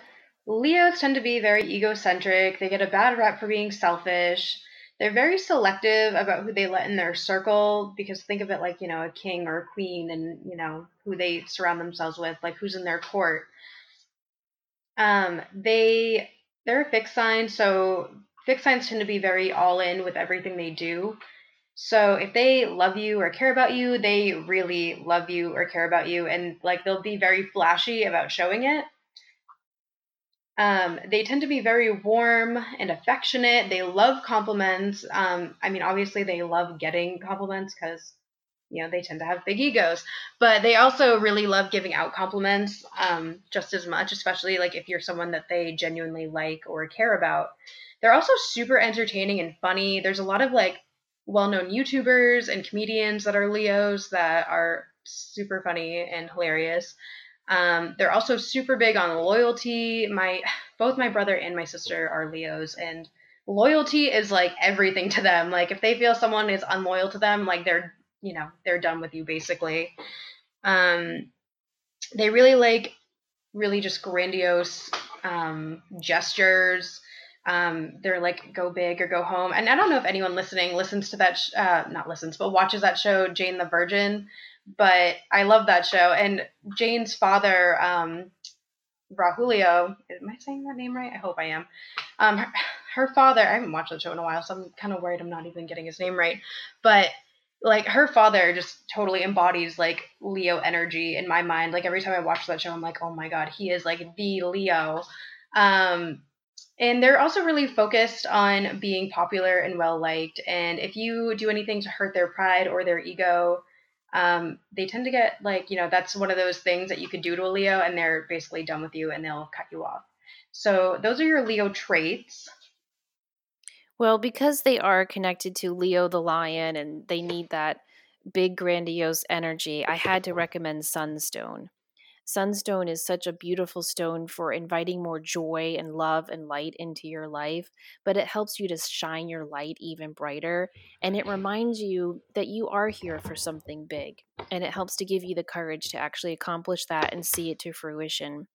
Leos tend to be very egocentric. They get a bad rap for being selfish. They're very selective about who they let in their circle because think of it like, you know, a king or a queen and, you know, who they surround themselves with, like who's in their court. Um, they they're a fixed sign, so fixed signs tend to be very all in with everything they do. So if they love you or care about you, they really love you or care about you and like they'll be very flashy about showing it. Um, they tend to be very warm and affectionate. They love compliments. Um, I mean, obviously, they love getting compliments because, you know, they tend to have big egos. But they also really love giving out compliments um, just as much, especially like if you're someone that they genuinely like or care about. They're also super entertaining and funny. There's a lot of like well known YouTubers and comedians that are Leos that are super funny and hilarious. Um, they're also super big on loyalty. My both my brother and my sister are Leos, and loyalty is like everything to them. Like if they feel someone is unloyal to them, like they're you know they're done with you basically. Um, they really like really just grandiose um, gestures. Um, they're like go big or go home. And I don't know if anyone listening listens to that, sh- uh, not listens, but watches that show, Jane the Virgin but I love that show. And Jane's father, um, Rogelio, am I saying that name right? I hope I am. Um, her, her father, I haven't watched the show in a while, so I'm kind of worried I'm not even getting his name right. But like her father just totally embodies like Leo energy in my mind. Like every time I watch that show, I'm like, oh my god, he is like the Leo. Um, and they're also really focused on being popular and well liked. And if you do anything to hurt their pride or their ego, um, they tend to get like, you know, that's one of those things that you could do to a Leo and they're basically done with you and they'll cut you off. So those are your Leo traits. Well, because they are connected to Leo the lion and they need that big, grandiose energy, I had to recommend Sunstone. Sunstone is such a beautiful stone for inviting more joy and love and light into your life, but it helps you to shine your light even brighter. And it reminds you that you are here for something big. And it helps to give you the courage to actually accomplish that and see it to fruition.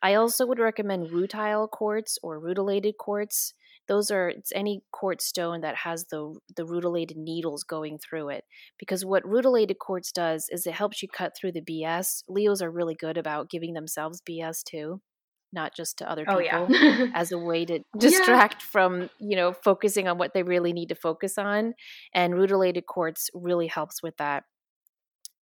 I also would recommend rutile quartz or rutilated quartz those are it's any quartz stone that has the the rutilated needles going through it because what rutilated quartz does is it helps you cut through the bs leos are really good about giving themselves bs too not just to other people oh, yeah. as a way to distract yeah. from you know focusing on what they really need to focus on and rutilated quartz really helps with that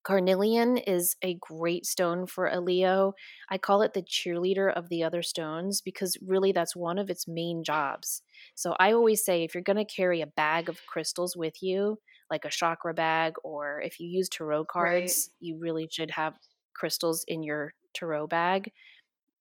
Carnelian is a great stone for a Leo. I call it the cheerleader of the other stones because really that's one of its main jobs. So I always say if you're going to carry a bag of crystals with you, like a chakra bag, or if you use tarot cards, right. you really should have crystals in your tarot bag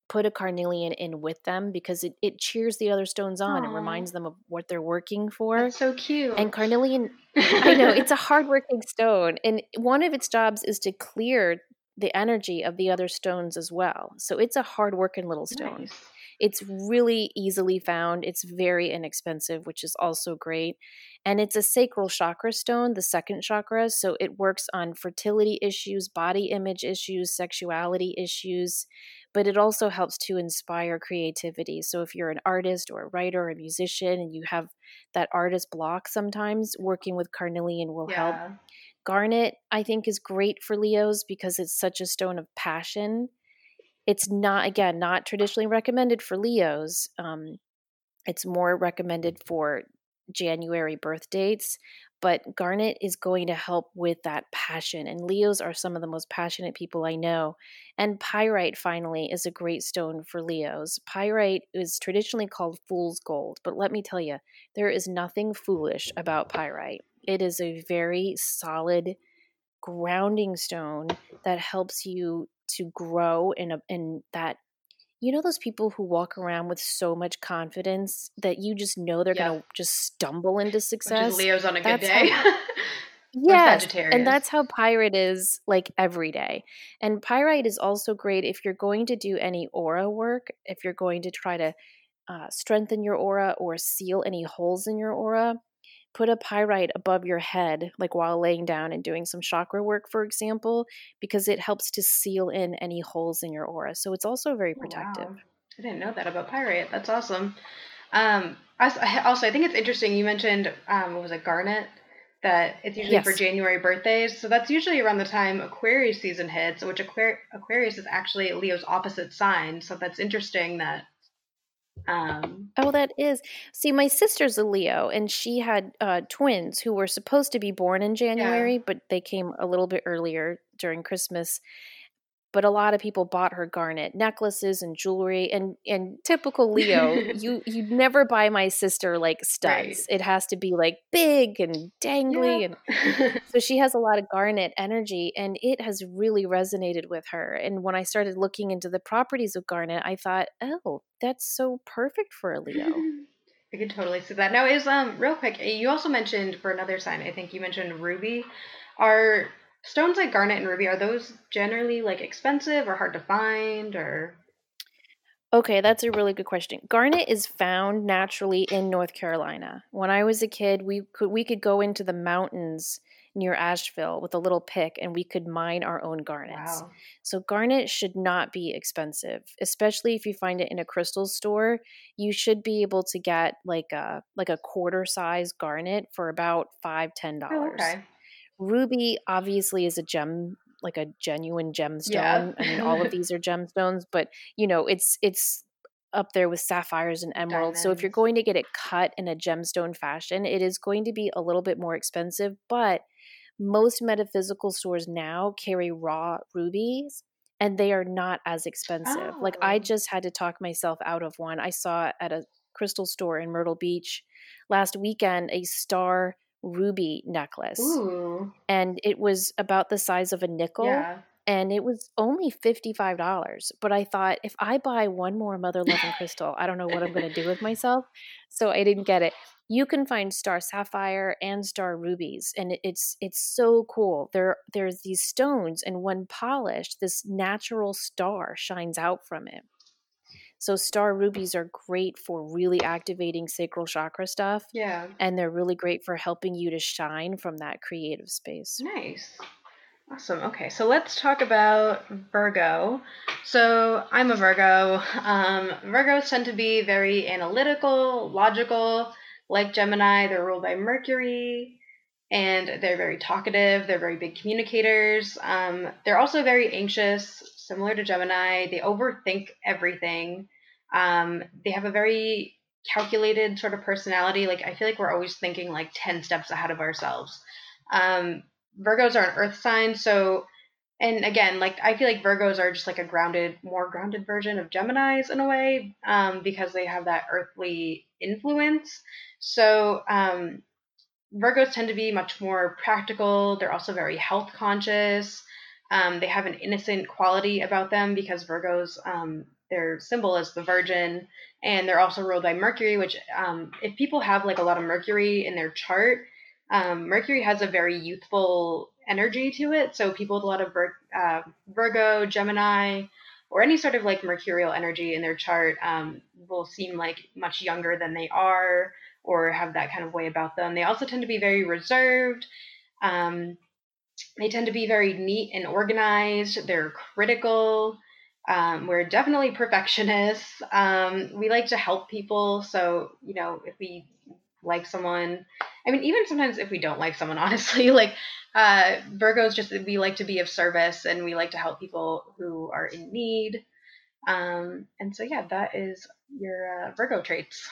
put a carnelian in with them because it, it cheers the other stones on Aww. and reminds them of what they're working for. That's so cute. And carnelian, I know, it's a hardworking stone. And one of its jobs is to clear the energy of the other stones as well. So it's a hardworking little stone. Nice. It's really easily found. It's very inexpensive, which is also great. And it's a sacral chakra stone, the second chakra. So it works on fertility issues, body image issues, sexuality issues but it also helps to inspire creativity. So if you're an artist or a writer or a musician and you have that artist block sometimes, working with carnelian will yeah. help. Garnet, I think, is great for Leos because it's such a stone of passion. It's not, again, not traditionally recommended for Leos. Um, it's more recommended for January birth dates, but garnet is going to help with that passion. And Leos are some of the most passionate people I know. And pyrite, finally, is a great stone for Leos. Pyrite is traditionally called fool's gold, but let me tell you, there is nothing foolish about pyrite. It is a very solid, grounding stone that helps you to grow in a in that you know those people who walk around with so much confidence that you just know they're gonna just stumble into success. Leo's on a good day. yes, and that's how Pyrite is like every day. And Pyrite is also great if you're going to do any aura work, if you're going to try to uh, strengthen your aura or seal any holes in your aura put a pyrite above your head, like while laying down and doing some chakra work, for example, because it helps to seal in any holes in your aura. So it's also very protective. Oh, wow. I didn't know that about pyrite. That's awesome. Um, also, I think it's interesting. You mentioned um, what was it, garnet? That it's usually yes. for January birthdays. So that's usually around the time Aquarius season hits, which Aquarius is actually Leo's opposite sign. So that's interesting that um, oh, that is. See, my sister's a Leo, and she had uh, twins who were supposed to be born in January, yeah. but they came a little bit earlier during Christmas but a lot of people bought her garnet necklaces and jewelry and and typical leo you you never buy my sister like studs right. it has to be like big and dangly yeah. and so she has a lot of garnet energy and it has really resonated with her and when i started looking into the properties of garnet i thought oh that's so perfect for a leo I can totally see that. Now, is um real quick. You also mentioned for another sign. I think you mentioned ruby. Are stones like garnet and ruby are those generally like expensive or hard to find or Okay, that's a really good question. Garnet is found naturally in North Carolina. When I was a kid, we could we could go into the mountains near Asheville with a little pick and we could mine our own garnets. Wow. So garnet should not be expensive, especially if you find it in a crystal store. You should be able to get like a like a quarter size garnet for about five, ten dollars. Oh, okay. Ruby obviously is a gem like a genuine gemstone. Yeah. I mean all of these are gemstones, but you know, it's it's up there with sapphires and emeralds. Diamonds. So if you're going to get it cut in a gemstone fashion, it is going to be a little bit more expensive, but most metaphysical stores now carry raw rubies and they are not as expensive. Oh. Like I oh. just had to talk myself out of one. I saw at a crystal store in Myrtle Beach last weekend a star ruby necklace. Ooh. And it was about the size of a nickel. Yeah. And it was only $55. But I thought, if I buy one more Mother Loving Crystal, I don't know what I'm going to do with myself. So I didn't get it. You can find star sapphire and star rubies, and it's it's so cool. There there's these stones, and when polished, this natural star shines out from it. So star rubies are great for really activating sacral chakra stuff. Yeah. And they're really great for helping you to shine from that creative space. Nice. Awesome. Okay, so let's talk about Virgo. So I'm a Virgo. Um, Virgos tend to be very analytical, logical. Like Gemini, they're ruled by Mercury, and they're very talkative. They're very big communicators. Um, they're also very anxious, similar to Gemini. They overthink everything. Um, they have a very calculated sort of personality. Like I feel like we're always thinking like ten steps ahead of ourselves. Um, Virgos are an earth sign, so and again, like I feel like Virgos are just like a grounded, more grounded version of Geminis in a way, um, because they have that earthly influence. So um, Virgos tend to be much more practical. They're also very health conscious. Um, they have an innocent quality about them because Virgos, um, their symbol is the Virgin, and they're also ruled by Mercury. Which, um, if people have like a lot of Mercury in their chart, um, Mercury has a very youthful energy to it. So people with a lot of Vir- uh, Virgo, Gemini, or any sort of like mercurial energy in their chart um, will seem like much younger than they are or have that kind of way about them. They also tend to be very reserved. Um, they tend to be very neat and organized. They're critical. Um, we're definitely perfectionists. Um, we like to help people. So, you know, if we like someone, I mean, even sometimes if we don't like someone, honestly, like uh, Virgos, just we like to be of service and we like to help people who are in need. Um, and so, yeah, that is your uh, Virgo traits.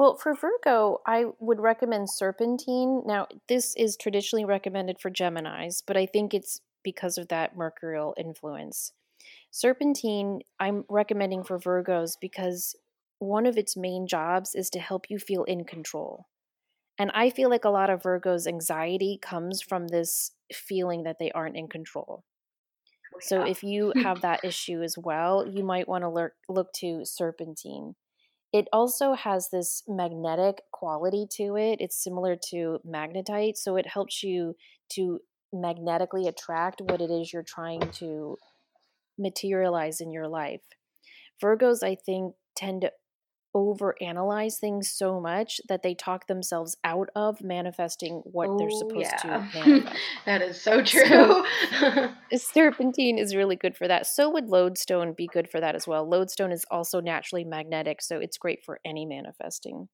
Well, for Virgo, I would recommend serpentine. Now, this is traditionally recommended for Geminis, but I think it's because of that mercurial influence. Serpentine, I'm recommending for Virgos because one of its main jobs is to help you feel in control. And I feel like a lot of Virgos' anxiety comes from this feeling that they aren't in control. So if you have that issue as well, you might want to look to serpentine. It also has this magnetic quality to it. It's similar to magnetite, so it helps you to magnetically attract what it is you're trying to materialize in your life. Virgos, I think, tend to overanalyze things so much that they talk themselves out of manifesting what oh, they're supposed yeah. to manifest. that is so true. So, serpentine is really good for that. So would lodestone be good for that as well. Lodestone is also naturally magnetic, so it's great for any manifesting.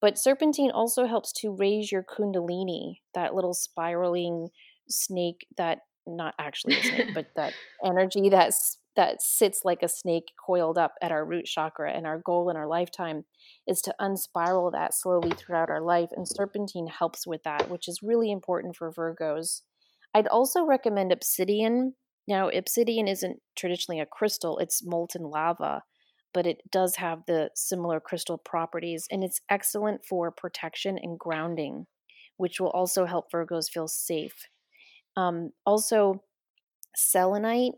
But serpentine also helps to raise your kundalini, that little spiraling snake that not actually a snake, but that energy that's that sits like a snake coiled up at our root chakra. And our goal in our lifetime is to unspiral that slowly throughout our life. And serpentine helps with that, which is really important for Virgos. I'd also recommend obsidian. Now, obsidian isn't traditionally a crystal, it's molten lava, but it does have the similar crystal properties. And it's excellent for protection and grounding, which will also help Virgos feel safe. Um, also, selenite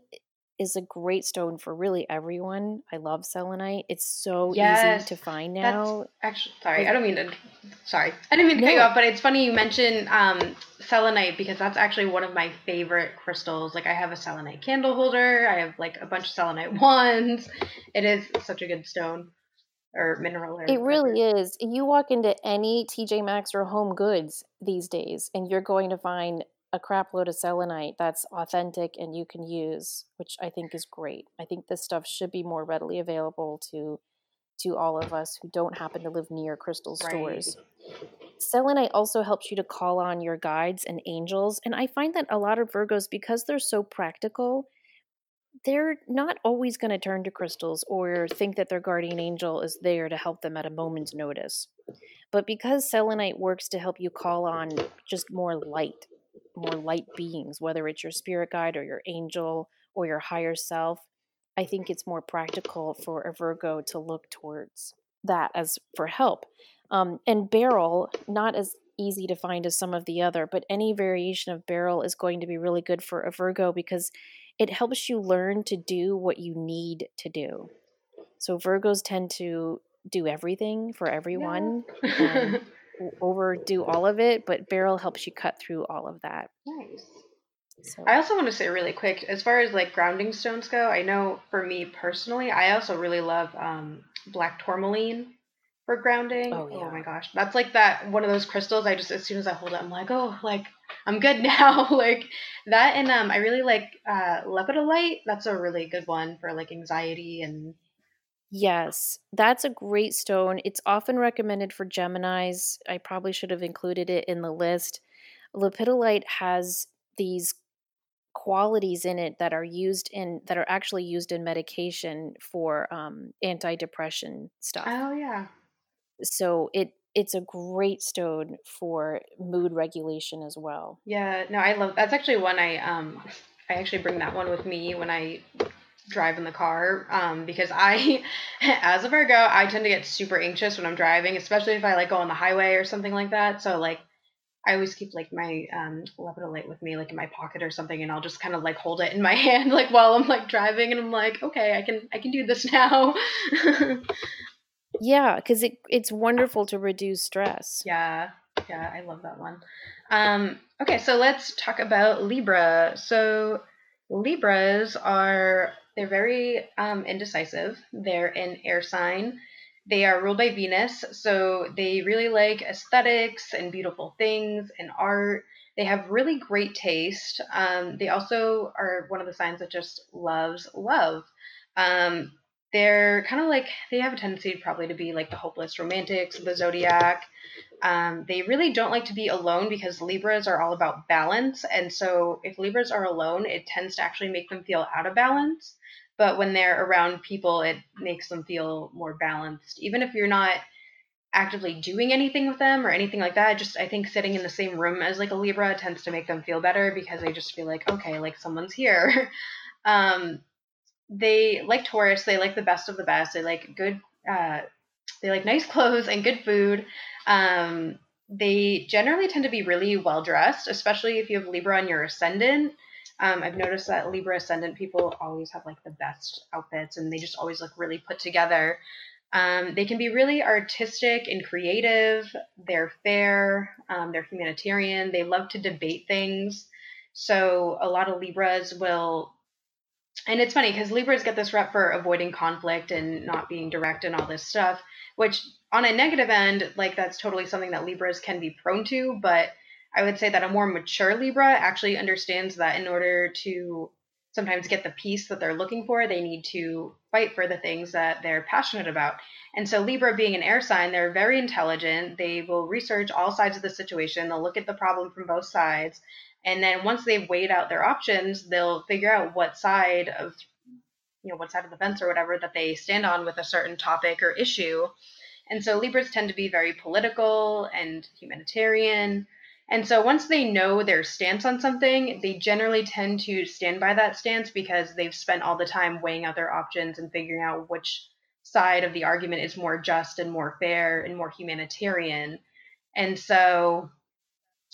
is a great stone for really everyone. I love selenite. It's so yes, easy to find now. actually, sorry, I don't mean to. Sorry, I didn't mean to no. cut you off, but it's funny you mentioned um, selenite because that's actually one of my favorite crystals. Like I have a selenite candle holder. I have like a bunch of selenite wands. It is such a good stone or mineral. Or it really is. You walk into any TJ Maxx or Home Goods these days, and you're going to find a crap load of selenite that's authentic and you can use, which I think is great. I think this stuff should be more readily available to to all of us who don't happen to live near crystal stores. Right. Selenite also helps you to call on your guides and angels, and I find that a lot of Virgos because they're so practical, they're not always going to turn to crystals or think that their guardian angel is there to help them at a moment's notice. But because selenite works to help you call on just more light more light beings, whether it's your spirit guide or your angel or your higher self. I think it's more practical for a Virgo to look towards that as for help. Um, and beryl, not as easy to find as some of the other, but any variation of beryl is going to be really good for a Virgo because it helps you learn to do what you need to do. So Virgos tend to do everything for everyone. Yeah. Overdo all of it, but Beryl helps you cut through all of that. Nice. So. I also want to say really quick, as far as like grounding stones go, I know for me personally, I also really love um, black tourmaline for grounding. Oh, yeah. oh my gosh, that's like that one of those crystals. I just as soon as I hold it, I'm like, oh, like I'm good now. like that, and um, I really like uh, lepidolite. That's a really good one for like anxiety and Yes, that's a great stone. It's often recommended for Geminis. I probably should have included it in the list. Lepidolite has these qualities in it that are used in that are actually used in medication for um, antidepressant stuff. Oh yeah. So it it's a great stone for mood regulation as well. Yeah, no, I love that's actually one I um I actually bring that one with me when I drive in the car um, because I, as a Virgo, I tend to get super anxious when I'm driving, especially if I like go on the highway or something like that. So like, I always keep like my um, light with me, like in my pocket or something, and I'll just kind of like hold it in my hand, like while I'm like driving, and I'm like, okay, I can I can do this now. yeah, because it it's wonderful to reduce stress. Yeah, yeah, I love that one. Um, okay, so let's talk about Libra. So Libras are they're very um, indecisive. They're an air sign. They are ruled by Venus, so they really like aesthetics and beautiful things and art. They have really great taste. Um, they also are one of the signs that just loves love. Um, they're kind of like they have a tendency probably to be like the hopeless romantics of the zodiac. Um, they really don't like to be alone because Libras are all about balance, and so if Libras are alone, it tends to actually make them feel out of balance. But when they're around people, it makes them feel more balanced, even if you're not actively doing anything with them or anything like that. Just I think sitting in the same room as like a Libra tends to make them feel better because they just feel like okay, like someone's here. um, they like Taurus. They like the best of the best. They like good. Uh, they like nice clothes and good food. Um, they generally tend to be really well dressed, especially if you have Libra on your ascendant. Um, I've noticed that Libra ascendant people always have like the best outfits and they just always look really put together. Um, they can be really artistic and creative. They're fair. Um, they're humanitarian. They love to debate things. So a lot of Libras will and it's funny because Libras get this rep for avoiding conflict and not being direct and all this stuff, which on a negative end, like that's totally something that Libras can be prone to. But I would say that a more mature Libra actually understands that in order to sometimes get the peace that they're looking for, they need to fight for the things that they're passionate about. And so, Libra being an air sign, they're very intelligent. They will research all sides of the situation, they'll look at the problem from both sides, and then once they've weighed out their options, they'll figure out what side of you know what side of the fence or whatever that they stand on with a certain topic or issue. And so Libras tend to be very political and humanitarian. And so once they know their stance on something, they generally tend to stand by that stance because they've spent all the time weighing out their options and figuring out which side of the argument is more just and more fair and more humanitarian. And so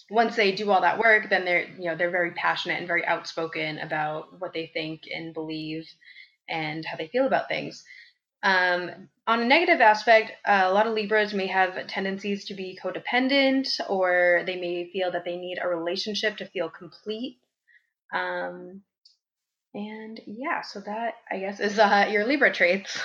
once they do all that work, then they're you know they're very passionate and very outspoken about what they think and believe and how they feel about things. Um, on a negative aspect, uh, a lot of Libras may have tendencies to be codependent, or they may feel that they need a relationship to feel complete. Um, and yeah, so that I guess is uh, your Libra traits.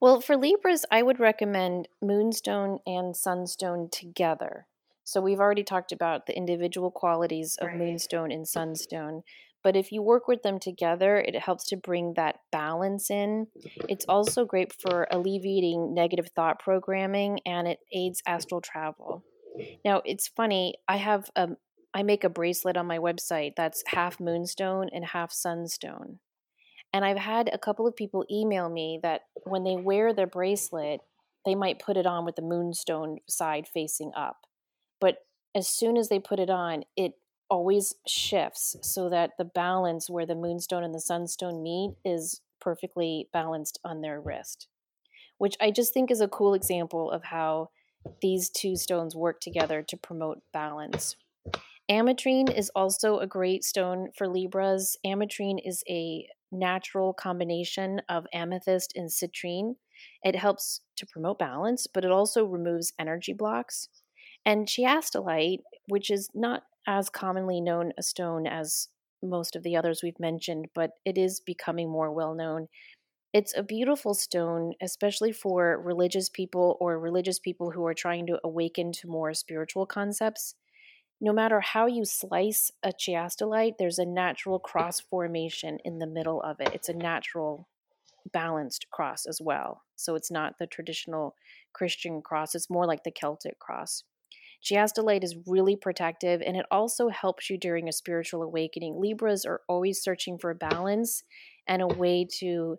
Well, for Libras, I would recommend Moonstone and Sunstone together. So we've already talked about the individual qualities of right. moonstone and sunstone. But if you work with them together, it helps to bring that balance in. It's also great for alleviating negative thought programming and it aids astral travel. Now, it's funny, I have a I make a bracelet on my website that's half moonstone and half sunstone. And I've had a couple of people email me that when they wear their bracelet, they might put it on with the moonstone side facing up. But as soon as they put it on, it always shifts so that the balance where the moonstone and the sunstone meet is perfectly balanced on their wrist, which I just think is a cool example of how these two stones work together to promote balance. Ametrine is also a great stone for Libras. Ametrine is a natural combination of amethyst and citrine. It helps to promote balance, but it also removes energy blocks. And chiastolite, which is not as commonly known a stone as most of the others we've mentioned, but it is becoming more well known. It's a beautiful stone, especially for religious people or religious people who are trying to awaken to more spiritual concepts. No matter how you slice a chiastolite, there's a natural cross formation in the middle of it. It's a natural, balanced cross as well. So it's not the traditional Christian cross, it's more like the Celtic cross. Chiastolite is really protective and it also helps you during a spiritual awakening. Libras are always searching for balance and a way to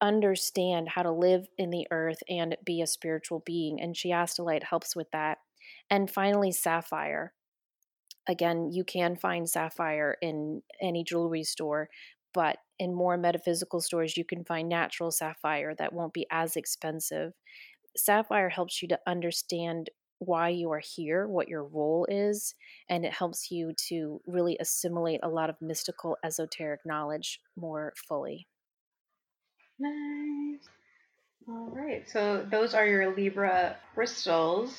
understand how to live in the earth and be a spiritual being. And chiastolite helps with that. And finally, sapphire. Again, you can find sapphire in any jewelry store, but in more metaphysical stores, you can find natural sapphire that won't be as expensive. Sapphire helps you to understand why you are here, what your role is, and it helps you to really assimilate a lot of mystical, esoteric knowledge more fully. Nice. All right. So those are your Libra crystals.